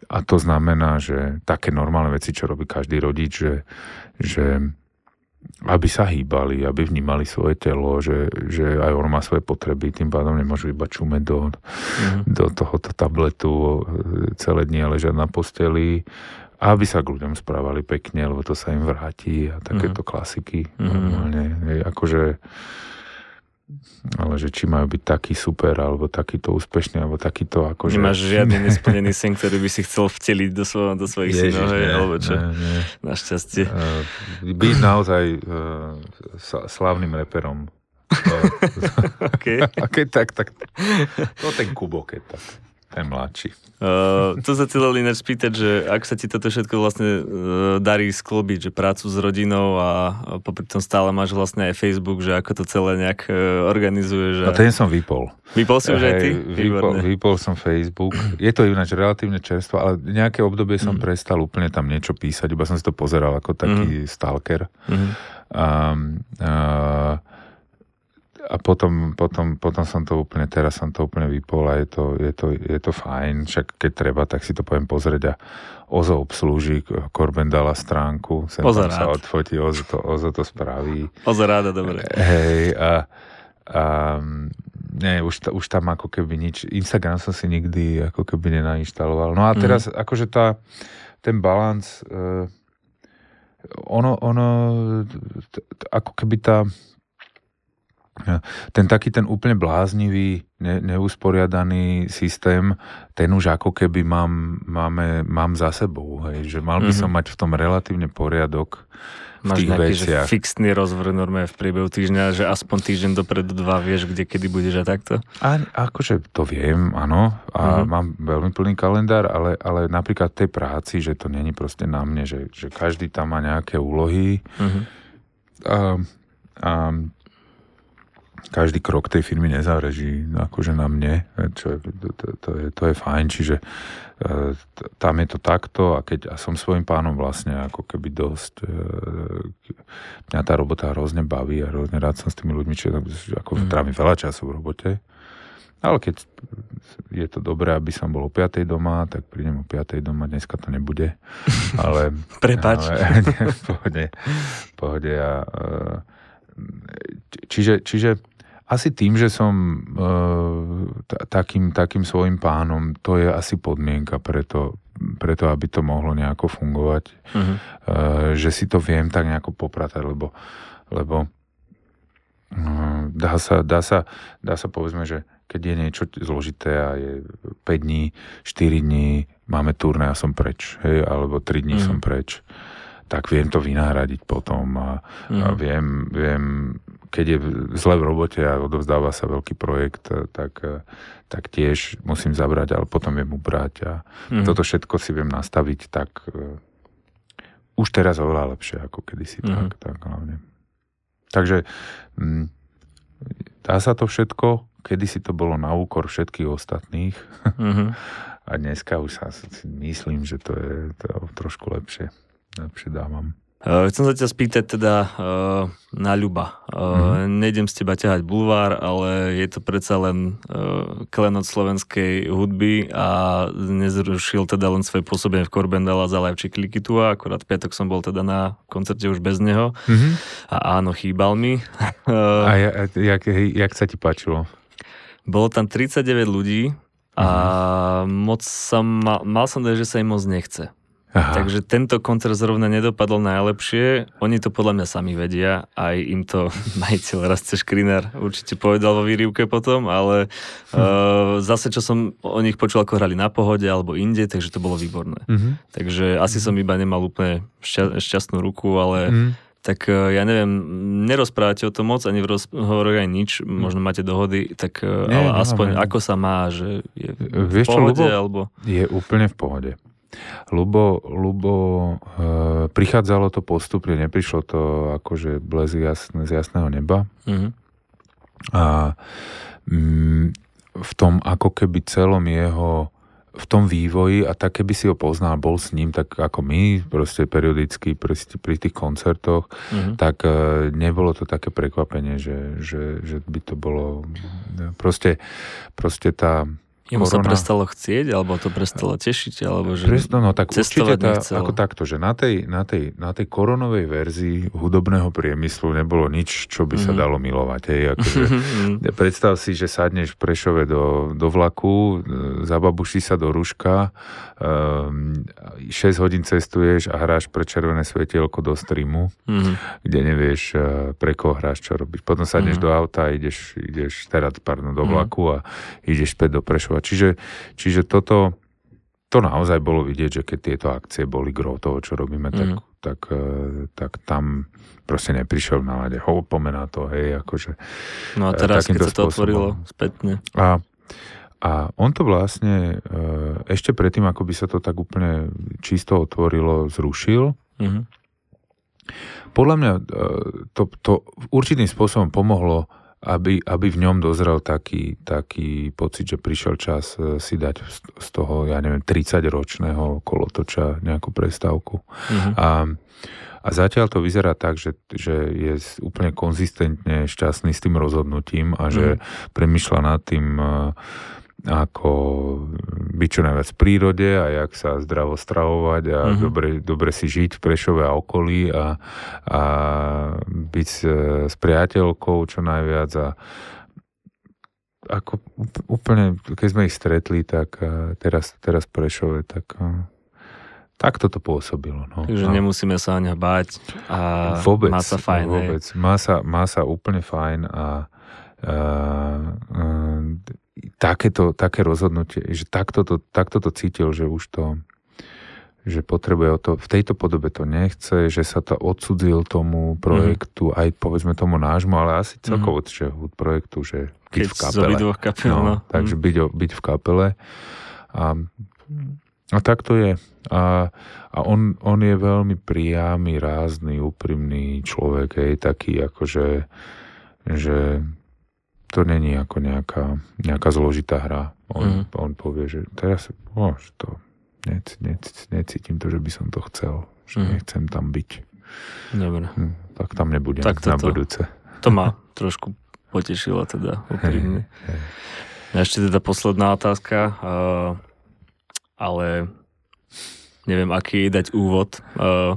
Speaker 2: a to znamená, že také normálne veci, čo robí každý rodič, že, že aby sa hýbali, aby vnímali svoje telo, že, že aj on má svoje potreby, tým pádom nemôžu iba čumeť do, mm-hmm. do tohoto tabletu e, celé dni ležať na posteli a aby sa k ľuďom správali pekne, lebo to sa im vráti a takéto mm-hmm. klasiky. Mm-hmm. Normálne, akože ale že či majú byť taký super, alebo takýto úspešný, alebo takýto akože...
Speaker 1: Nemáš žiadny nesplnený sen, ktorý by si chcel vteliť do, svojho, do svojich Ježiš, synov, hej, alebo čo? Našťastie. Uh,
Speaker 2: byť naozaj uh, slavným reperom.
Speaker 1: okay.
Speaker 2: A keď tak, tak to ten Kubo, keď tak. Ten mladší.
Speaker 1: Uh, to sa chcel ináč spýtať, že ak sa ti toto všetko vlastne uh, darí sklobiť, že prácu s rodinou a, a popri tom stále máš vlastne aj Facebook, že ako to celé nejak uh, organizuješ.
Speaker 2: A... No ten som vypol.
Speaker 1: Vypol si už aj ty?
Speaker 2: Vypol, vypol som Facebook. Je to ináč relatívne čerstvo, ale nejaké obdobie som mm. prestal úplne tam niečo písať, iba som si to pozeral ako taký mm. stalker. Mm. Um, uh, a potom, potom, potom som to úplne, teraz som to úplne vypol a je to, je to, je to fajn, však keď treba, tak si to poviem pozrieť a Ozo obslúži, Korben dala stránku, sem
Speaker 1: Ozo
Speaker 2: sa odfotí, Ozo to, Ozo to spraví.
Speaker 1: Ozo ráda, dobre.
Speaker 2: Hej, a, a nie, už, už tam ako keby nič, Instagram som si nikdy ako keby nenainštaloval. No a mhm. teraz mm. akože tá, ten balans, uh, ono, ono, t, t, ako keby tá, ten taký ten úplne bláznivý, ne, neusporiadaný systém, ten už ako keby mám, máme, mám za sebou. Hej, že mal by mm-hmm. som mať v tom relatívne poriadok v Máš tých nejaký veciach.
Speaker 1: Že fixný rozvrh normálne v priebehu týždňa, že aspoň týždeň dopredu dva vieš, kde kedy budeš a takto?
Speaker 2: A, akože to viem, áno. A mm-hmm. mám veľmi plný kalendár, ale, ale napríklad tej práci, že to není proste na mne, že, že každý tam má nejaké úlohy. Mm-hmm. A, a každý krok tej firmy nezáleží akože na mne, čo je, to, to, je, to je fajn, čiže e, tam je to takto a keď a som svojim pánom vlastne ako keby dosť e, mňa tá robota hrozne baví a hrozne rád som s tými ľuďmi, čiže ako mm. trávim veľa času v robote. Ale keď je to dobré, aby som bol o 5. doma, tak prídem o 5. doma, dneska to nebude. Ale...
Speaker 1: Prepač.
Speaker 2: Ale, nie, pohode, pohode a, e, čiže, čiže asi tým, že som e, takým, takým svojim pánom, to je asi podmienka preto, preto aby to mohlo nejako fungovať. Uh-huh. E, že si to viem tak nejako popratať, lebo, lebo No, dá sa, dá sa, dá sa povedzme, že keď je niečo zložité a je 5 dní, 4 dní, máme turné a som preč, hej, alebo 3 dní mm. som preč, tak viem to vynáhradiť potom a, mm. a viem, viem, keď je zle v robote a odovzdáva sa veľký projekt, tak, tak tiež musím zabrať, ale potom viem ubrať a mm. toto všetko si viem nastaviť tak uh, už teraz oveľa lepšie ako kedysi, mm. tak, tak hlavne. Takže mm, dá sa to všetko, kedysi to bolo na úkor všetkých ostatných mm-hmm. a dneska už sa myslím, že to je to trošku lepšie, lepšie dávam.
Speaker 1: Uh, chcem sa ťa spýtať teda uh, na Ľuba. Mm-hmm. Nejdem z teba ťahať bulvár, ale je to predsa len klenot slovenskej hudby a nezrušil teda len svoje pôsobenie v Korbendala za Live Klikitua, akorát v piatok som bol teda na koncerte už bez neho mm-hmm. a áno, chýbal mi.
Speaker 2: a ja, jak, jak sa ti páčilo?
Speaker 1: Bolo tam 39 ľudí a mm-hmm. moc som mal, mal som dať, že sa im moc nechce. Aha. Takže tento koncert zrovna nedopadol najlepšie. Oni to podľa mňa sami vedia. Aj im to majiteľ Rastce Škrinár určite povedal vo výrivke potom, ale hm. uh, zase, čo som o nich počul, ako hrali na pohode alebo inde, takže to bolo výborné. Mm-hmm. Takže asi som iba nemal úplne šťa, šťastnú ruku, ale mm tak e, ja neviem, nerozprávate o tom moc, ani v rozhovoroch aj nič, možno máte dohody, tak e, Nie, ale aspoň ako sa má, že je v Vieš pohode, čo, alebo...
Speaker 2: Je úplne v pohode. Lubo, Lubo e, prichádzalo to postupne, neprišlo to akože blez jasne, z jasného neba. Mm-hmm. A mm, v tom ako keby celom jeho v tom vývoji a tak keby si ho poznal, bol s ním tak ako my, proste periodicky pri, pri tých koncertoch, mm-hmm. tak e, nebolo to také prekvapenie, že, že, že by to bolo proste, proste tá
Speaker 1: Jemu korona... sa prestalo chcieť, alebo to prestalo tešiť, alebo že
Speaker 2: Presno, no tak určite tá, ako takto, že na tej, na, tej, na tej koronovej verzii hudobného priemyslu nebolo nič, čo by sa mm. dalo milovať. Hej, akože, mhm. predstav si, že sadneš v Prešove do, do vlaku, e, zababuší sa do ruška, um, ehm, 6 hodín cestuješ a hráš pre červené svetielko do streamu, mm. kde nevieš, uh, pre koho hráš, čo robíš. Potom sadneš mm. do auta ideš, ideš teraz, pardon, do mhm. vlaku a ideš späť do Prešova pokračovať. Čiže, čiže toto, to naozaj bolo vidieť, že keď tieto akcie boli gro toho, čo robíme, tak, mm. tak, e, tak tam proste neprišiel v nálade. Ho, pomená to, hej, akože...
Speaker 1: No a e, teraz, keď sa to spôsobom. otvorilo spätne.
Speaker 2: A, a on to vlastne e, ešte predtým, ako by sa to tak úplne čisto otvorilo, zrušil. Mm-hmm. Podľa mňa to, to určitým spôsobom pomohlo aby, aby v ňom dozrel taký, taký pocit, že prišiel čas e, si dať z toho, ja neviem, 30-ročného kolotoča nejakú prestávku. Mm-hmm. A, a zatiaľ to vyzerá tak, že, že je úplne konzistentne šťastný s tým rozhodnutím a že mm-hmm. premyšľa nad tým e, ako byť čo najviac v prírode a jak sa zdravo stravovať a mm-hmm. dobre, dobre si žiť v Prešove a okolí a, a byť s, s priateľkou čo najviac a ako úplne, keď sme ich stretli, tak teraz, teraz v Prešove, tak tak toto pôsobilo. No.
Speaker 1: Takže a... nemusíme sa ňa báť a vôbec, má sa fajn.
Speaker 2: Vôbec. Má sa, má sa úplne fajn a takéto, také rozhodnutie, že takto to, takto to cítil, že už to že potrebuje to, v tejto podobe to nechce, že sa to odsudzil tomu projektu, mm. aj povedzme tomu nášmu, ale asi celkovo mm. že projektu, že byť Keď v kapele.
Speaker 1: kapel, no,
Speaker 2: no. Takže mm. byť, byť v kapele. A, a tak to je. A, a on, on je veľmi priamy, rázny, úprimný človek, hej, taký akože že to není ako nejaká, nejaká zložitá hra. On, mm. on povie, že teraz oh, to nec, nec, necítim to, že by som to chcel. Že mm. nechcem tam byť.
Speaker 1: Dobre. Hm,
Speaker 2: tak tam nebudem tak to, na budúce.
Speaker 1: To ma trošku potešilo teda úprimne. Hey, hey. Ešte teda posledná otázka, uh, ale neviem, aký dať úvod. Uh,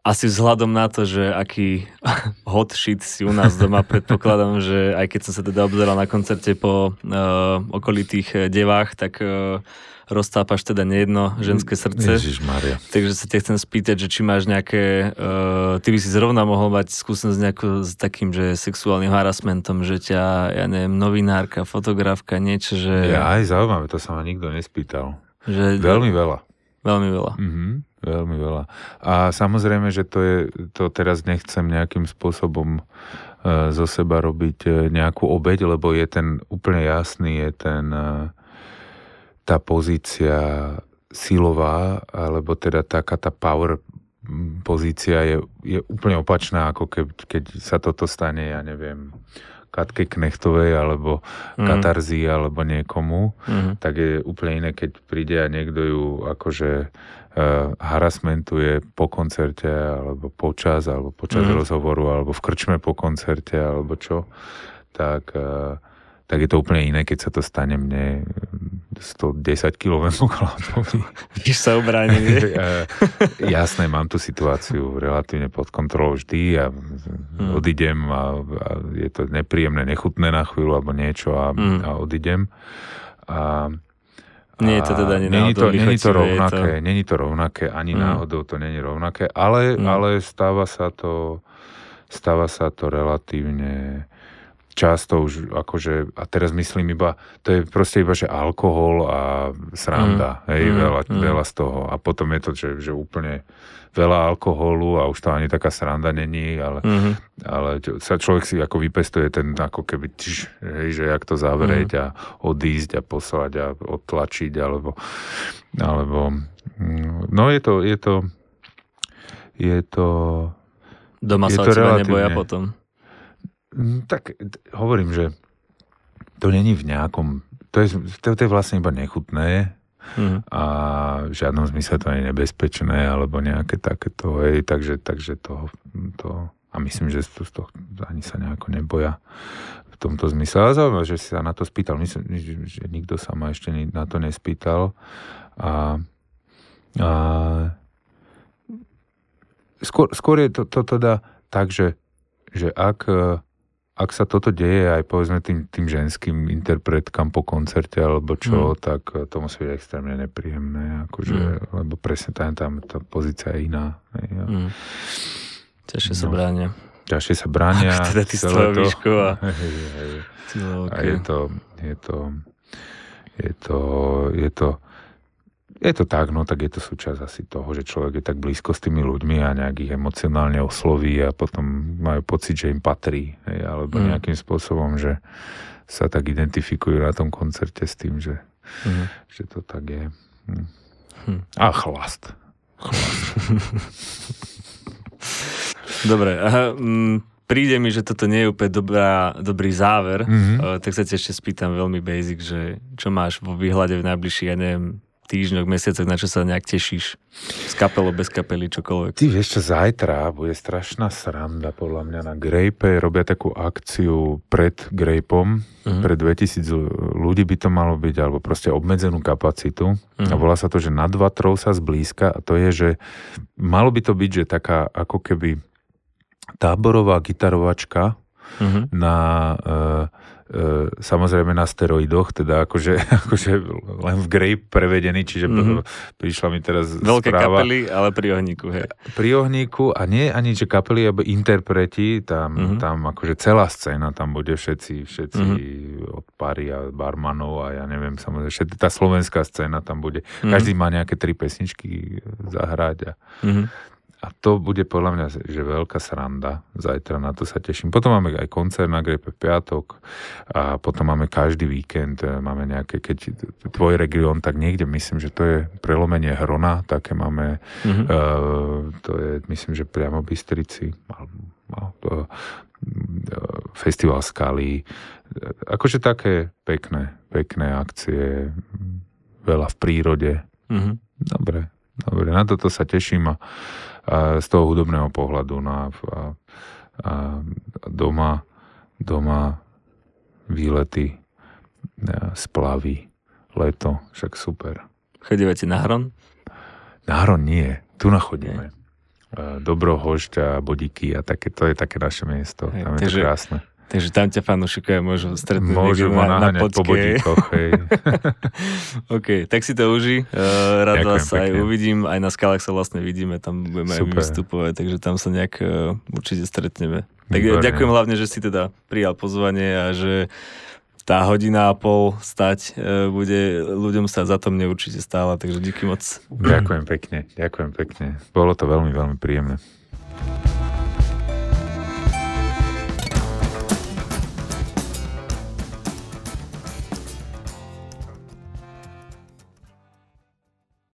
Speaker 1: asi vzhľadom na to, že aký hot shit si u nás doma, predpokladám, že aj keď som sa teda obzeral na koncerte po uh, okolitých devách, tak uh, roztápaš teda nejedno ženské srdce.
Speaker 2: Ježišmaria.
Speaker 1: Takže sa ťa chcem spýtať, že či máš nejaké, uh, ty by si zrovna mohol mať skúsenosť nejako s takým, že sexuálnym harassmentom, že ťa, ja neviem, novinárka, fotografka, niečo, že...
Speaker 2: Ja aj zaujímavé, to sa ma nikto nespýtal.
Speaker 1: Že,
Speaker 2: Veľmi veľa.
Speaker 1: Veľmi veľa.
Speaker 2: Mhm, veľmi veľa. A samozrejme, že to je, to teraz nechcem nejakým spôsobom uh, zo seba robiť uh, nejakú obeď, lebo je ten úplne jasný, je ten uh, tá pozícia silová, alebo teda taká tá power pozícia je, je úplne opačná, ako keď, keď sa toto stane, ja neviem, Katke Knechtovej alebo mm. Katarzii alebo niekomu, mm. tak je úplne iné, keď príde a niekto ju akože uh, harasmentuje po koncerte alebo počas, alebo počas mm. rozhovoru, alebo v krčme po koncerte, alebo čo, tak uh, tak je to úplne iné, keď sa to stane mne 110 km chlapovi.
Speaker 1: Vidíš sa obrániť,
Speaker 2: Jasné, mám tú situáciu relatívne pod kontrolou vždy a hmm. odídem a, a je to nepríjemné, nechutné na chvíľu alebo niečo a, hmm. a odídem. A,
Speaker 1: nie je to teda ani
Speaker 2: není to, není to rovnaké, to... není to rovnaké, ani hmm. náhodou to není rovnaké, ale, hmm. ale stáva sa to stáva sa to relatívne často už akože, a teraz myslím iba, to je proste iba, že alkohol a sranda, mm, hej, mm, veľa, mm. veľa z toho. A potom je to, že, že úplne veľa alkoholu a už to ani taká sranda není, ale, mm-hmm. ale sa človek si ako vypestuje ten ako keby, tš, hej, že jak to zavrieť mm. a odísť a poslať a odtlačiť, alebo, alebo mm, no je to, je to, je to
Speaker 1: Doma je sa to od teba neboja potom.
Speaker 2: Mm, tak hovorím, že to není v nejakom... To je, to, to je vlastne iba nechutné mm. a v žiadnom zmysle to nie je nebezpečné alebo nejaké takéto, hej, takže, takže to, to a myslím, že to, to ani sa nejako neboja v tomto zmysle. Ale zaujímavé, že si sa na to spýtal. Myslím, že nikto sa ma ešte na to nespýtal. A, a skôr, skôr je to, to teda tak, že, že ak ak sa toto deje aj povedzme tým, tým ženským interpretkám po koncerte alebo čo, mm. tak to musí byť extrémne nepríjemné, akože, mm. lebo presne tam, tam tá pozícia je iná. Mm.
Speaker 1: Ťažšie no, sa bránia.
Speaker 2: Ťažšie sa bránia.
Speaker 1: teda ty celé to, a...
Speaker 2: Hej, hej. a je to, je to, je to, je to, je to tak, no tak je to súčasť asi toho, že človek je tak blízko s tými ľuďmi a nejak ich emocionálne osloví a potom majú pocit, že im patrí, hej, alebo mm. nejakým spôsobom, že sa tak identifikujú na tom koncerte s tým, že, mm. že to tak je. Hm. Hm. A chlast. chlast.
Speaker 1: Dobre, aha, m, mm, príde mi, že toto nie je úplne dobrá, dobrý záver, mm-hmm. uh, tak sa ti ešte spýtam veľmi basic, že čo máš vo výhľade v najbližších, ja neviem, týždňoch, mesiacoch, na čo sa nejak tešíš? S kapelou, bez kapely, čokoľvek.
Speaker 2: Ty vieš čo, zajtra bude strašná sranda podľa mňa na Grape. Robia takú akciu pred Grapeom. Uh-huh. Pre 2000 ľudí by to malo byť, alebo proste obmedzenú kapacitu. Uh-huh. A volá sa to, že nad vatrou sa zblízka. A to je, že malo by to byť, že taká ako keby táborová gitarovačka uh-huh. na... Uh, E, samozrejme na steroidoch, teda akože, akože len v grape prevedený, čiže mm-hmm. prišla mi teraz
Speaker 1: Veľké
Speaker 2: správa.
Speaker 1: kapely, ale pri ohníku, hej.
Speaker 2: Pri ohníku a nie ani, že kapely, alebo interpreti, tam, mm-hmm. tam akože celá scéna, tam bude všetci, všetci mm-hmm. od pary a barmanov a ja neviem, samozrejme, všetci, tá slovenská scéna tam bude. Mm-hmm. Každý má nejaké tri pesničky zahrať a mm-hmm. A to bude podľa mňa že veľká sranda. Zajtra na to sa teším. Potom máme aj koncert na Grepe piatok a potom máme každý víkend, e, máme nejaké, keď tvoj región, tak niekde myslím, že to je prelomenie Hrona, také máme, mm-hmm. uh, to je myslím, že priamo v Bystrici, uh, festival Skaly, akože také pekné, pekné akcie, veľa v prírode. Mm-hmm. Dobre, dobre, na toto sa teším a z toho hudobného pohľadu. No a, a, a doma, doma výlety, splavy, leto, však super.
Speaker 1: Chodívate na Hron?
Speaker 2: Na Hron nie, tu nachodíme. Okay. Dobrohošť a Bodiky a také, to je také naše miesto. Tam je takže, to krásne.
Speaker 1: Takže tam ťa fanúšikovia môžu stretnúť
Speaker 2: Môžu na, na po bodíkoch.
Speaker 1: OK, tak si to uži. Uh, rád Ďakujem vás pekne. aj uvidím. Aj na skalách sa vlastne vidíme, tam budeme Super. aj vystupovať, takže tam sa nejak uh, určite stretneme. Tak Výborné. ďakujem hlavne, že si teda prijal pozvanie a že tá hodina a pol stať uh, bude ľuďom sa za to mne určite stála, takže díky moc.
Speaker 2: Ďakujem pekne, ďakujem pekne. Bolo to veľmi, veľmi príjemné.